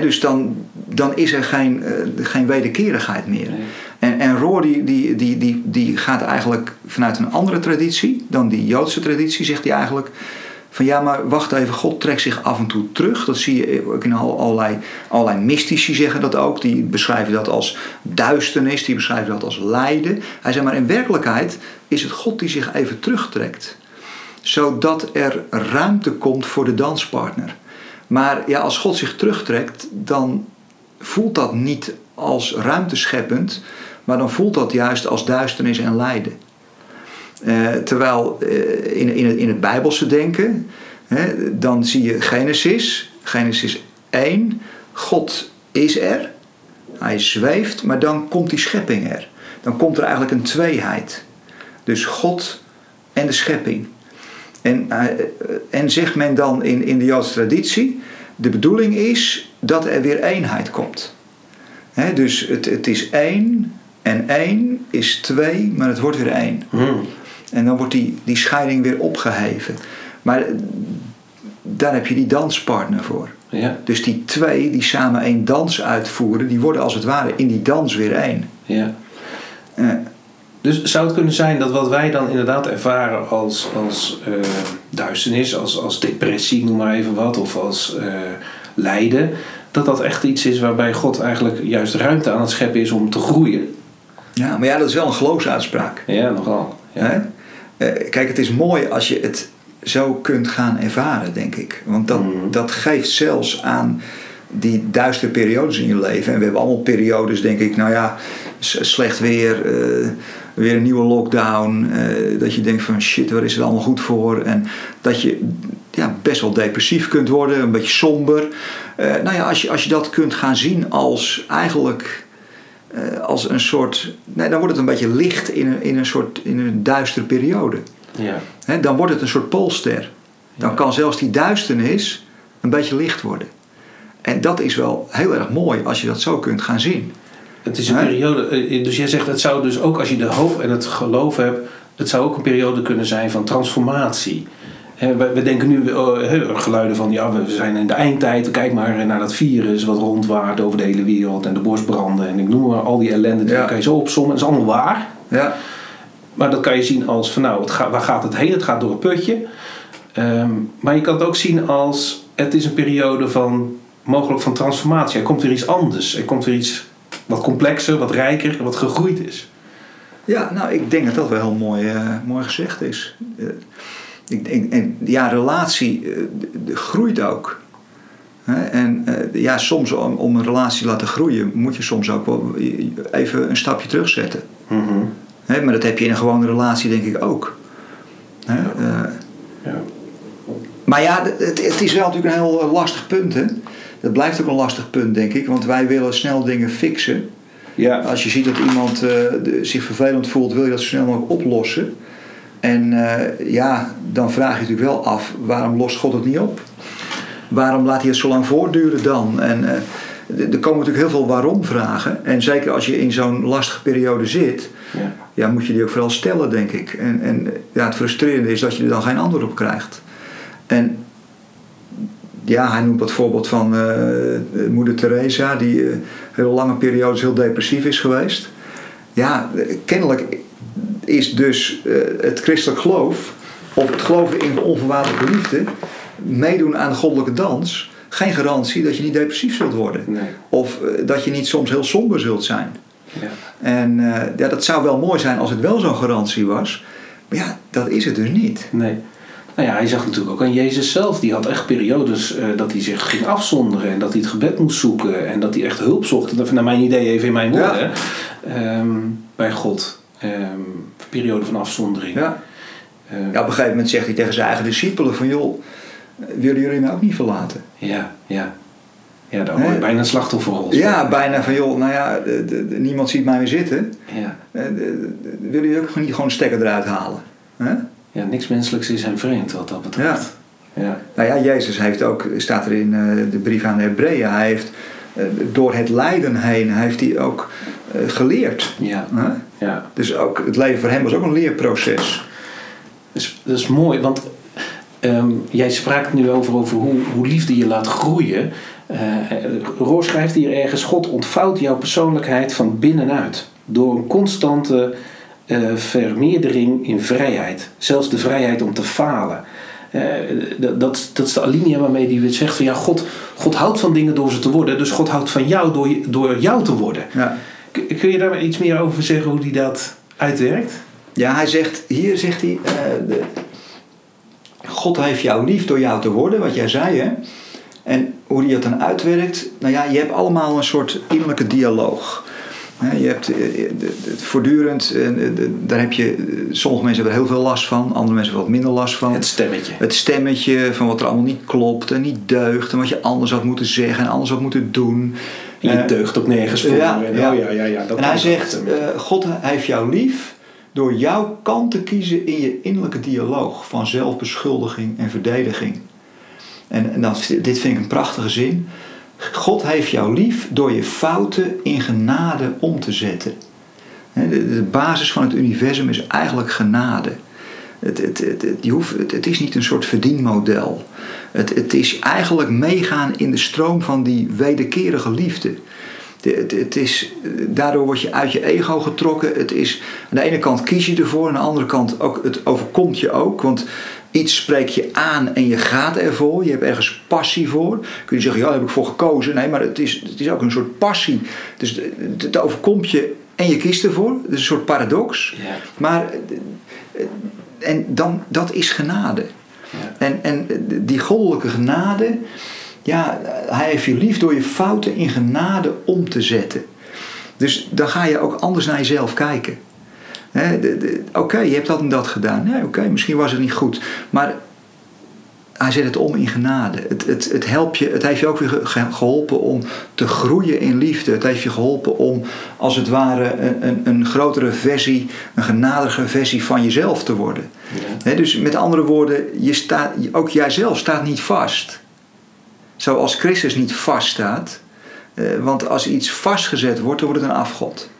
Dus dan, dan is er geen, eh, geen wederkerigheid meer. Nee. En, en Roor die, die, die, die, die gaat eigenlijk vanuit een andere traditie dan die Joodse traditie, zegt hij eigenlijk van ja, maar wacht even, God trekt zich af en toe terug. Dat zie je ook in al- allerlei, allerlei mystici zeggen dat ook. Die beschrijven dat als duisternis, die beschrijven dat als lijden. Hij zei maar in werkelijkheid is het God die zich even terugtrekt. Zodat er ruimte komt voor de danspartner. Maar ja, als God zich terugtrekt, dan voelt dat niet als ruimtescheppend, maar dan voelt dat juist als duisternis en lijden. Eh, terwijl eh, in, in, het, in het Bijbelse denken, hè, dan zie je Genesis, Genesis 1, God is er, hij zweeft, maar dan komt die schepping er. Dan komt er eigenlijk een tweeheid. Dus God en de schepping. En, eh, en zegt men dan in, in de Joodse traditie, de bedoeling is dat er weer eenheid komt. Dus het, het is één en één is twee, maar het wordt weer één. Hmm. En dan wordt die, die scheiding weer opgeheven. Maar eh, daar heb je die danspartner voor. Ja, Dus die twee die samen één dans uitvoeren, die worden als het ware in die dans weer één. ja. Dus zou het kunnen zijn dat wat wij dan inderdaad ervaren als, als eh, duisternis, als, als depressie, noem maar even wat, of als eh, lijden, dat dat echt iets is waarbij God eigenlijk juist ruimte aan het scheppen is om te groeien? ja, maar ja, dat is wel een geloofsuitspraak. Ja, nogal. Ja. Eh, kijk, het is mooi als je het zo kunt gaan ervaren, denk ik. Want dat, Mhm. dat geeft zelfs aan die duistere periodes in je leven. En we hebben allemaal periodes, denk ik, nou ja, slecht weer, weer een nieuwe lockdown. eh, dat je denkt van shit, waar is het allemaal goed voor? En dat je ja, best wel depressief kunt worden, een beetje somber. Eh, nou ja, als je, als je dat kunt gaan zien als eigenlijk eh, als een soort. Nee, dan wordt het een beetje licht in een, in een soort in een duistere periode. Ja. Dan wordt het een soort poolster. Dan Ja. kan zelfs die duisternis een beetje licht worden. En dat is wel heel erg mooi als je dat zo kunt gaan zien. Het is een periode, eh, dus jij zegt het zou dus ook als je de hoop en het geloof hebt, het zou ook een periode kunnen zijn van transformatie. We, denken nu oh, geluiden van ja, we zijn in de eindtijd. Kijk maar naar dat virus wat rondwaart over de hele wereld en de borstbranden en ik noem maar al die ellende. Die Ja. kan je zo opzommen. Dat is allemaal waar. Ja, Maar dat kan je zien als van nou, het gaat, waar gaat het heen? Het gaat door een putje. Ehm, maar je kan het ook zien als het is een periode van mogelijk van transformatie. Er komt weer iets anders. Er komt weer iets wat complexer, wat rijker, wat gegroeid is. ja nou, ik denk dat dat wel heel mooi, eh, mooi gezegd is. Eh, ik, en, ja, relatie eh, groeit ook. Hè, En eh, ja, soms om, om een relatie te laten groeien, moet je soms ook wel even een stapje terugzetten. Mhm. Hè, maar dat heb je in een gewone relatie denk ik ook. Hè, eh, Ja. maar ja, het, het is wel natuurlijk een heel lastig punt. Hè? Dat blijft ook een lastig punt, denk ik. Want wij willen snel dingen fixen. Ja. Als je ziet dat iemand eh, zich vervelend voelt, wil je dat zo snel mogelijk oplossen. En eh, ja, dan vraag je natuurlijk wel af, waarom lost God het niet op? Waarom laat hij het zo lang voortduren dan? En eh, er komen natuurlijk heel veel waarom vragen. En zeker als je in zo'n lastige periode zit, Ja. ja, moet je die ook vooral stellen, denk ik. En, en ja, het frustrerende is dat je er dan geen antwoord op krijgt. En ja, hij noemt dat voorbeeld van eh, moeder Teresa, die eh, hele lange periodes heel depressief is geweest. Ja, kennelijk is dus eh, het christelijk geloof, of het geloven in de onvoorwaardelijke liefde, meedoen aan de goddelijke dans, geen garantie dat je niet depressief zult worden. Nee. Of dat je niet soms heel somber zult zijn. Ja. En ja, dat zou wel mooi zijn als het wel zo'n garantie was. Maar ja, dat is het dus niet. Nee. Nou ja, hij zag natuurlijk ook aan Jezus zelf. Die had echt periodes eh, dat hij zich ging afzonderen. En dat hij het gebed moest zoeken. En dat hij echt hulp zocht. Dat, naar mijn idee even in mijn Ja. woorden. ehm, bij God. Ehm, een periode van afzondering. Ja. Eh, ja, op een gegeven moment zegt hij tegen zijn eigen discipelen van joh, willen jullie mij ook niet verlaten? Ja, ja. Ja, dan word je bijna een slachtofferrol. Ja, bijna van joh, nou ja, de, de, de, niemand ziet mij meer zitten. Ja. Uh, willen jullie ook niet gewoon stekker eruit halen? Huh? Ja, niks menselijks is hem vreemd wat dat betreft. Ja. ja. Nou ja, Jezus heeft ook, staat er in uh, de brief aan de Hebreeën, hij heeft uh, door het lijden heen, heeft hij ook geleerd. Ja. Huh? ja. Dus ook, het leven voor hem was ook een leerproces. Dus, dat is mooi, want um, jij sprak nu over, over hoe, hoe liefde je laat groeien. Uh, Roor schrijft hier ergens: God ontvouwt jouw persoonlijkheid van binnenuit. Door een constante uh, vermeerdering in vrijheid. Zelfs de vrijheid om te falen. Uh, dat, dat is de alinea waarmee hij zegt van ja, God, God houdt van dingen door ze te worden. Dus God houdt van jou door, door jou te worden. Ja. Kun je daar iets meer over zeggen hoe hij dat uitwerkt? Ja, hij zegt, hier zegt hij, de, God heeft jou lief door jou te worden, wat jij zei hè. En hoe die dat dan uitwerkt, nou ja, je hebt allemaal een soort innerlijke dialoog. Je hebt voortdurend, daar heb je, sommige mensen hebben er heel veel last van, andere mensen wat minder last van. Het stemmetje. Het stemmetje van wat er allemaal niet klopt en niet deugt en wat je anders had moeten zeggen en anders had moeten doen. En je deugt ook nergens voor. Ja, en, ja. Oh, ja, ja, ja, en hij zegt, God heeft jou lief door jouw kant te kiezen in je innerlijke dialoog van zelfbeschuldiging en verdediging. En, en dat, dit vind ik een prachtige zin. God heeft jou lief door je fouten in genade om te zetten. De, basis van het universum is eigenlijk genade. Het, het, hoeft, het, is niet een soort verdienmodel. Het, het is eigenlijk meegaan in de stroom van die wederkerige liefde. Het, het is, daardoor word je uit je ego getrokken. Het is, aan de ene kant kies je ervoor, aan de andere kant ook, het overkomt je ook. Want iets spreekt je aan en je gaat ervoor. Je hebt ergens passie voor. Kun je zeggen, ja, daar heb ik voor gekozen. Nee, maar het is, het is ook een soort passie. Dus het, overkomt je en je kiest ervoor. Het is een soort paradox. Ja. Maar en dan, dat is genade. Ja. En, en die goddelijke genade, ja, hij heeft je lief door je fouten in genade om te zetten. Dus dan ga je ook anders naar jezelf kijken. Oké, je hebt dat en dat gedaan. Nee, oké, misschien was het niet goed. Maar hij zet het om in genade. Het, het, het, helpt je, het heeft je ook weer geholpen om te groeien in liefde. Het heeft je geholpen om als het ware een, een, een grotere versie, een genadige versie van jezelf te worden. Ja. He, dus met andere woorden, je staat, ook jijzelf staat niet vast. Zoals Christus niet vast staat. Want als iets vastgezet wordt, dan wordt het een afgod.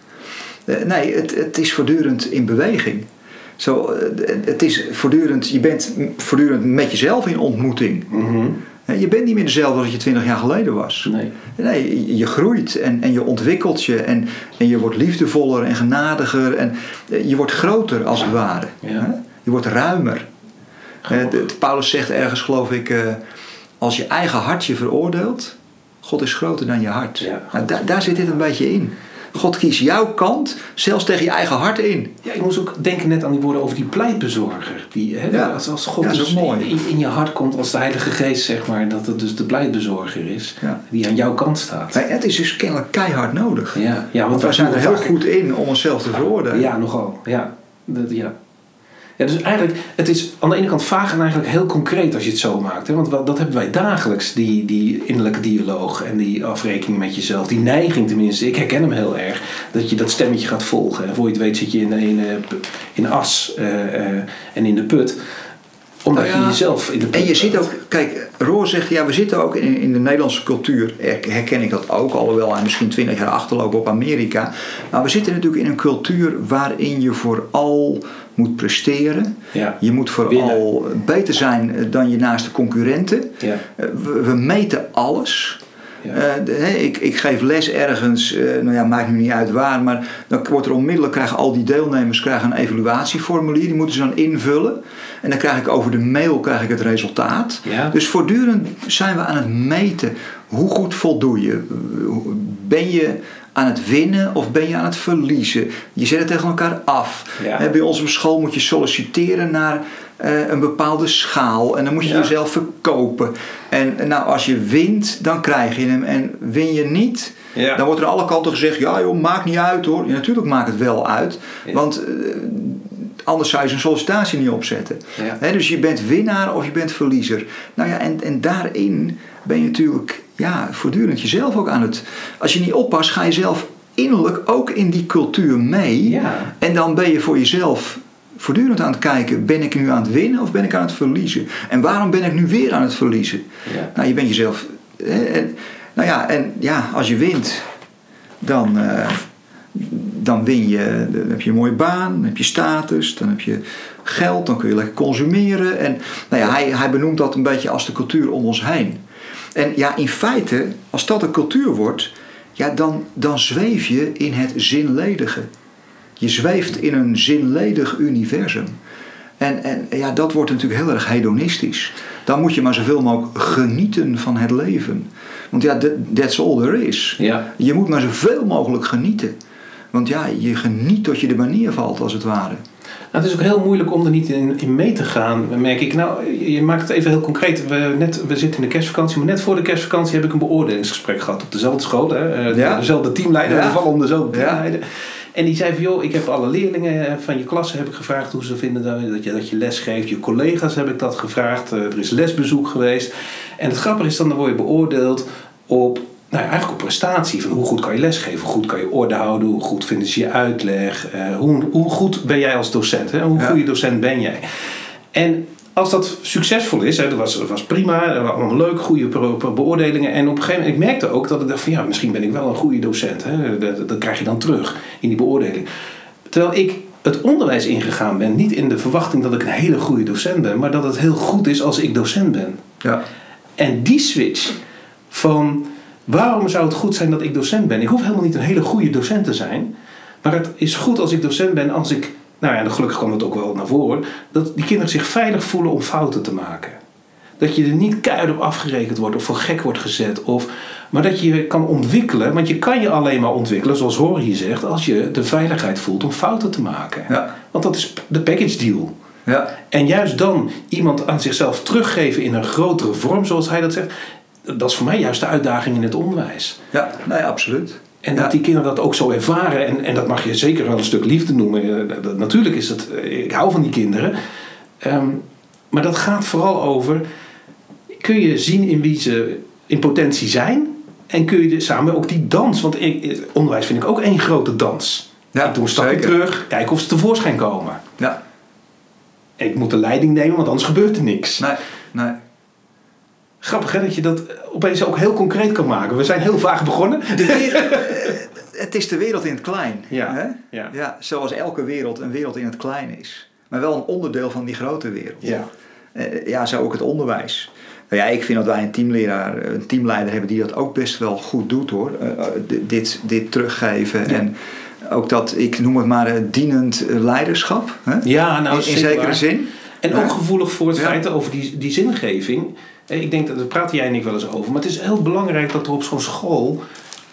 Nee, het, het is voortdurend in beweging. Zo, het is voortdurend, je bent voortdurend met jezelf in ontmoeting. Mm-hmm. Je bent niet meer dezelfde als je twintig jaar geleden was. Nee. nee je groeit en, en je ontwikkelt je en, en je wordt liefdevoller en genadiger en je wordt groter als het ware. Ja. Je wordt ruimer. Paulus zegt ergens, geloof ik, als je eigen hart je veroordeelt, God is groter dan je hart. Ja, nou, daar, daar zit dit een beetje in. God kiest jouw kant, zelfs tegen je eigen hart in. Ja, ik moest ook denken net aan die woorden over die pleitbezorger. Die, hè, Ja. als, als God Ja, dus mooi. in, in je hart komt als de Heilige Geest, zeg maar, dat het dus de pleitbezorger is, Ja. die aan jouw kant staat. Maar het is dus kennelijk keihard nodig. Ja, ja want Want wij zijn er heel goed in om onszelf te veroordelen. Ja, nogal. Ja. Dat, ja. Ja, dus eigenlijk, het is aan de ene kant vaag en eigenlijk heel concreet als je het zo maakt. Hè? Want wel- dat hebben wij dagelijks, die, die innerlijke dialoog en die afrekening met jezelf. Die neiging tenminste, ik herken hem heel erg. Dat je dat stemmetje gaat volgen. En voor je het weet zit je in, in, in as eh, eh, en in de put. Omdat Nou ja, je jezelf in de En je ziet bent. ook, kijk, Roor zegt, ja, we zitten ook in, in de Nederlandse cultuur, her- herken ik dat ook, alhoewel hij misschien twintig jaar achterlopen op Amerika. Maar we zitten natuurlijk in een cultuur waarin je vooral moet presteren. Ja. Je moet vooral beter zijn dan je naaste concurrenten. Ja. Eh, We, we meten alles. Ja. Eh, de- ik, ik geef les ergens, eh, nou ja, maakt nu niet uit waar, maar dan wordt er onmiddellijk, krijgen al die deelnemers krijgen een evaluatieformulier, die moeten ze dan invullen. En dan krijg ik over de mail krijg ik het resultaat. Ja. Dus voortdurend zijn we aan het meten. Hoe goed voldoe je? Ben je aan het winnen of ben je aan het verliezen? Je zet het tegen elkaar af. Ja. Bij ons op school moet je solliciteren naar eh, een bepaalde schaal. En dan moet je Ja. jezelf verkopen. En nou, als je wint, dan krijg je hem. En win je niet, Ja. dan wordt er aan alle kanten gezegd... ja joh, maakt niet uit hoor. Ja, natuurlijk maakt het wel uit. Want eh, anders zou je zo'n sollicitatie niet opzetten. Dus je bent winnaar of je bent verliezer. Nou ja, en, en daarin ben je natuurlijk ja, voortdurend jezelf ook aan het. Als je niet oppast, ga je zelf innerlijk ook in die cultuur mee. En dan ben je voor jezelf voortdurend aan het kijken: ben ik nu aan het winnen of ben ik aan het verliezen? En waarom ben ik nu weer aan het verliezen? Ja. Nou, je bent jezelf. Hè, en, nou ja, en ja, als je wint, dan, eh, dan win je. Dan heb je een mooie baan, dan heb je status, dan heb je geld, dan kun je lekker consumeren. En nou ja, hij, hij benoemt dat een beetje als de cultuur om ons heen. En ja, in feite, als dat een cultuur wordt, ja, dan, dan zweef je in het zinledige. Je zweeft in een zinledig universum. En, en ja, dat wordt natuurlijk heel erg hedonistisch. Dan moet je maar zoveel mogelijk genieten van het leven. Want ja, that- that's all there is. Ja. Je moet maar zoveel mogelijk genieten. Want ja, je geniet tot je de manier valt, als het ware. Nou, het is ook heel moeilijk om er niet in, in mee te gaan, merk ik. Nou, je maakt het even heel concreet. We, net, we zitten in de kerstvakantie, maar net voor de kerstvakantie heb ik een beoordelingsgesprek gehad op dezelfde school. Hè? Eh, Ja. Dezelfde teamleider, Ja. dezelfde Ja. En die zei van, joh, ik heb alle leerlingen van je klas heb ik gevraagd hoe ze vinden dat- je, dat je les geeft. Je collega's heb ik dat gevraagd. Eh, Er is lesbezoek geweest. En het grappige is dan, dan word je beoordeeld op, nou ja, eigenlijk op prestatie. Van hoe goed kan je lesgeven, hoe goed kan je orde houden, hoe goed vinden ze je uitleg. eh, hoe, hoe goed ben jij als docent, hè? hoe Ja. goede docent ben jij. En als dat succesvol is, hè, dat, was, dat was prima, dat waren allemaal leuk, goede beoordelingen. En op een gegeven moment, ik merkte ook dat ik dacht van ja, misschien ben ik wel een goede docent. Hè? Dat, dat krijg je dan terug in die beoordeling. Terwijl ik het onderwijs ingegaan ben, niet in de verwachting dat ik een hele goede docent ben, maar dat het heel goed is als ik docent ben. Ja. En die switch van waarom zou het goed zijn dat ik docent ben? Ik hoef helemaal niet een hele goede docent te zijn. Maar het is goed als ik docent ben als ik, nou ja, en gelukkig kwam het ook wel naar voren, dat die kinderen zich veilig voelen om fouten te maken. Dat je er niet keihard op afgerekend wordt of voor gek wordt gezet. Of, maar dat je je kan ontwikkelen. Want je kan je alleen maar ontwikkelen, zoals Hoor hier zegt, als je de veiligheid voelt om fouten te maken. Ja. Want dat is de package deal. Ja. En juist dan iemand aan zichzelf teruggeven in een grotere vorm, zoals hij dat zegt, dat is voor mij juist de uitdaging in het onderwijs. Ja, nee, absoluut. En dat die kinderen dat ook zo ervaren, en, en dat mag je zeker wel een stuk liefde noemen. Eh, dat- dat- natuurlijk is het, eh, ik hou van die kinderen. Ehm, maar dat gaat vooral over, kun je zien in wie ze in potentie zijn? En kun je samen ook die dans, want ik, onderwijs vind ik ook één grote dans. Ja, ik doe een stapje zeker. terug, kijken of ze tevoorschijn komen. Ja, ik moet de leiding nemen, want anders gebeurt er niks. nee, nee. Grappig hè, dat je dat opeens ook heel concreet kan maken. We zijn heel vaag begonnen. De wereld, eh, het is de wereld in het klein. Ja, Hè? ja. ja, zoals elke wereld een wereld in het klein is. Maar wel een onderdeel van die grote wereld. Ja. Eh, ja, zo ook het onderwijs. Nou ja, ik vind dat wij een teamleraar, een teamleider hebben die dat ook best wel goed doet hoor. Eh, eh, dit, dit teruggeven Ja. en ook dat, ik noem het maar eh, dienend eh, leiderschap. Hè? Ja, nou, in, in zeker zekere waar. zin. En ook gevoelig voor het feit over die, die zingeving. Eh, Ik denk dat daar praten jij en ik wel eens over. Maar het is heel belangrijk dat er op zo'n school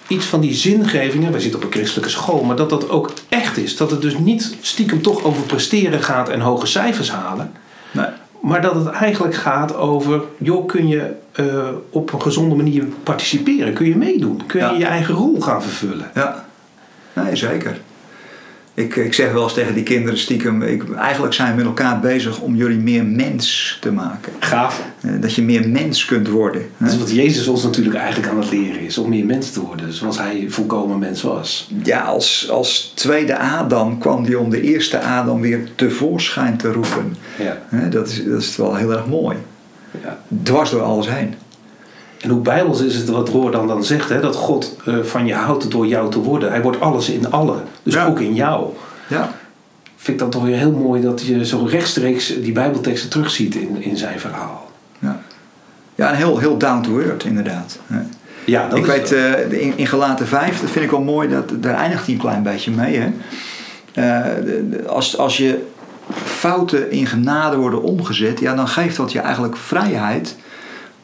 iets van die zingeving. hè, Wij zitten op een christelijke school, maar dat dat ook echt is. Dat het dus niet stiekem toch over presteren gaat en hoge cijfers halen. Nee. Maar dat het eigenlijk gaat over, joh, kun je eh, op een gezonde manier participeren? Kun je meedoen? Kun je Ja. je eigen rol gaan vervullen? Ja, nee, zeker. Ik, ik zeg wel eens tegen die kinderen stiekem, ik, eigenlijk zijn we met elkaar bezig om jullie meer mens te maken. Gaaf. Eh, Dat je meer mens kunt worden. hè. Dat is wat Jezus ons natuurlijk eigenlijk aan het leren is. Om meer mens te worden. Zoals hij volkomen mens was. Ja, als, als tweede Adam kwam die om de eerste Adam weer tevoorschijn te roepen. Ja. Dat is, dat is wel heel erg mooi. ja. Dwars door alles heen. En hoe bijbels is het wat Roor dan, dan zegt. Hè? Dat God eh, van je houdt door jou te worden. Hij wordt alles in allen. Dus Ja. ook in jou. Ja, Vind ik dan toch weer heel mooi dat je zo rechtstreeks die bijbelteksten terugziet in, in zijn verhaal. ja. ja en heel, heel down to earth inderdaad. Ja, dat ik is weet, eh, in, in Gelaten 5, dat vind ik wel mooi, dat, daar eindigt hij een klein beetje mee. Hè? Eh, de- de- als, als je fouten in genade worden omgezet, ja, dan geeft dat je eigenlijk vrijheid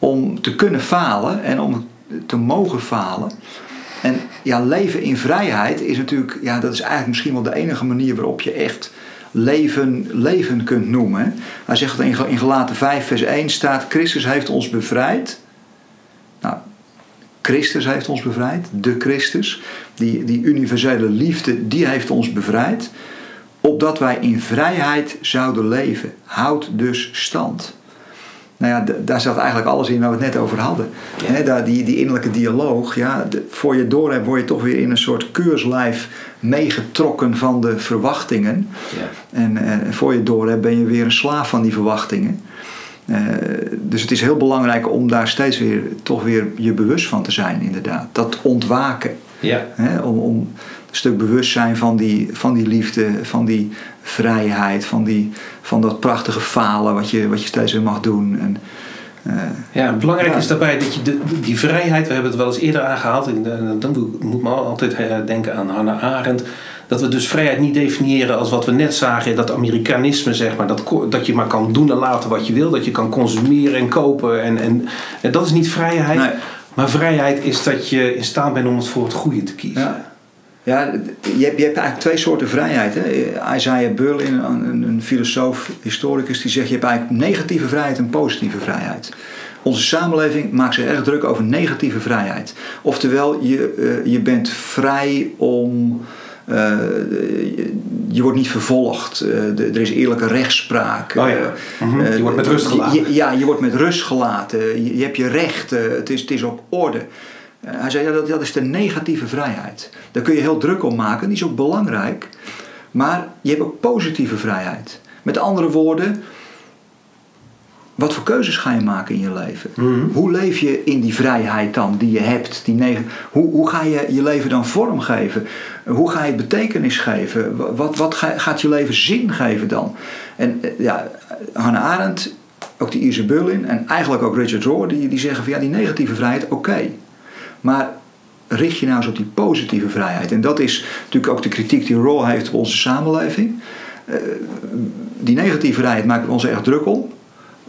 om te kunnen falen en om te mogen falen. En ja, leven in vrijheid is natuurlijk, ja, dat is eigenlijk misschien wel de enige manier waarop je echt leven, leven kunt noemen. Hij zegt dat in in Gelaten 5, vers 1 staat: Christus heeft ons bevrijd. Nou, Christus heeft ons bevrijd, de Christus. Die, die universele liefde, die heeft ons bevrijd. opdat wij in vrijheid zouden leven. Houd dus stand. Nou ja, daar zat eigenlijk alles in waar we het net over hadden. Ja. Daar, die, die innerlijke dialoog, ja, de- voor je door hebt, word je toch weer in een soort keurslijf meegetrokken van de verwachtingen. Ja. En, en voor je door hebt, ben je weer een slaaf van die verwachtingen. Eh, dus het is heel belangrijk om daar steeds weer toch weer je bewust van te zijn, inderdaad. Dat ontwaken. Ja. Om, om stuk bewustzijn van die, van die liefde, van die vrijheid, van, die, van dat prachtige falen wat je, wat je steeds weer mag doen. En, eh, Ja, belangrijk Ja. is daarbij dat je de, die vrijheid, we hebben het wel eens eerder aangehaald, en eh, dan moet me altijd eh, denken aan Hannah Arendt, dat we dus vrijheid niet definiëren als wat we net zagen, dat Amerikanisme, zeg maar, dat, dat je maar kan doen en laten wat je wil, dat je kan consumeren en kopen. En, en, en dat is niet vrijheid, Nee. maar vrijheid is dat je in staat bent om het voor het goede te kiezen. ja. Ja, je hebt, je hebt eigenlijk twee soorten vrijheid. Hè? Isaiah Berlin, een, een, filosoof, historicus, die zegt je hebt eigenlijk negatieve vrijheid en positieve vrijheid. Onze samenleving maakt zich erg druk over negatieve vrijheid. Oftewel, je, eh, je bent vrij om. eh, je, je wordt niet vervolgd. eh, de- er is eerlijke rechtspraak. Oh ja. Mhm. Je wordt met rust gelaten. je- ja, je wordt met rust gelaten. Je, je hebt je rechten. Het is, het is op orde. Eh, hij zei, ja, dat, dat is de negatieve vrijheid. Daar kun je heel druk om maken. Die is ook belangrijk. Maar je hebt ook positieve vrijheid. Met andere woorden, wat voor keuzes ga je maken in je leven? Mhm. Hoe leef je in die vrijheid dan die je hebt? Die hoe, hoe ga je je leven dan vormgeven? Hoe ga je betekenis geven? Wa- Wat, wat ga- gaat je leven zin geven dan? En eh, ja, Hannah Arendt, ook die Ise Berlin en eigenlijk ook Richard Rohr, die, die zeggen van ja, die negatieve vrijheid, oké. Maar richt je nou eens op die positieve vrijheid. En dat is natuurlijk ook de kritiek die Rohr heeft op onze samenleving. Eh, die negatieve vrijheid maken we ons erg druk om.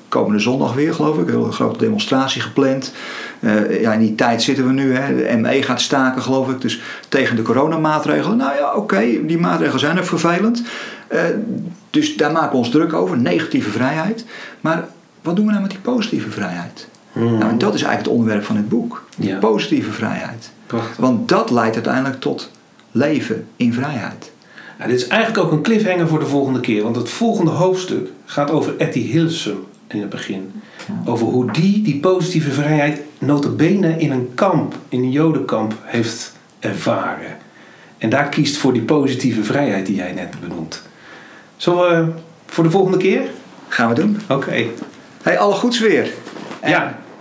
Komende zondag weer, geloof ik. Een hele grote demonstratie gepland. Eh, ja, in die tijd zitten we nu. Hè. De ME gaat staken, geloof ik. Dus tegen de coronamaatregelen. Nou ja, oké, die maatregelen zijn ook vervelend. Eh, dus daar maken we ons druk over. Negatieve vrijheid. Maar wat doen we nou met die positieve vrijheid? Mhm. Nou, en dat is eigenlijk het onderwerp van het boek. Die Ja. positieve vrijheid. Prachtig. Want dat leidt uiteindelijk tot leven in vrijheid. Ja, dit is eigenlijk ook een cliffhanger voor de volgende keer. Want het volgende hoofdstuk gaat over Etty Hillesum in het begin. Over hoe die die positieve vrijheid notabene in een kamp, in een jodenkamp, heeft ervaren. En daar kiest voor die positieve vrijheid die jij net benoemt. Zullen we voor de volgende keer? Gaan we doen. Oké. Hey, alle goeds weer. En Ja.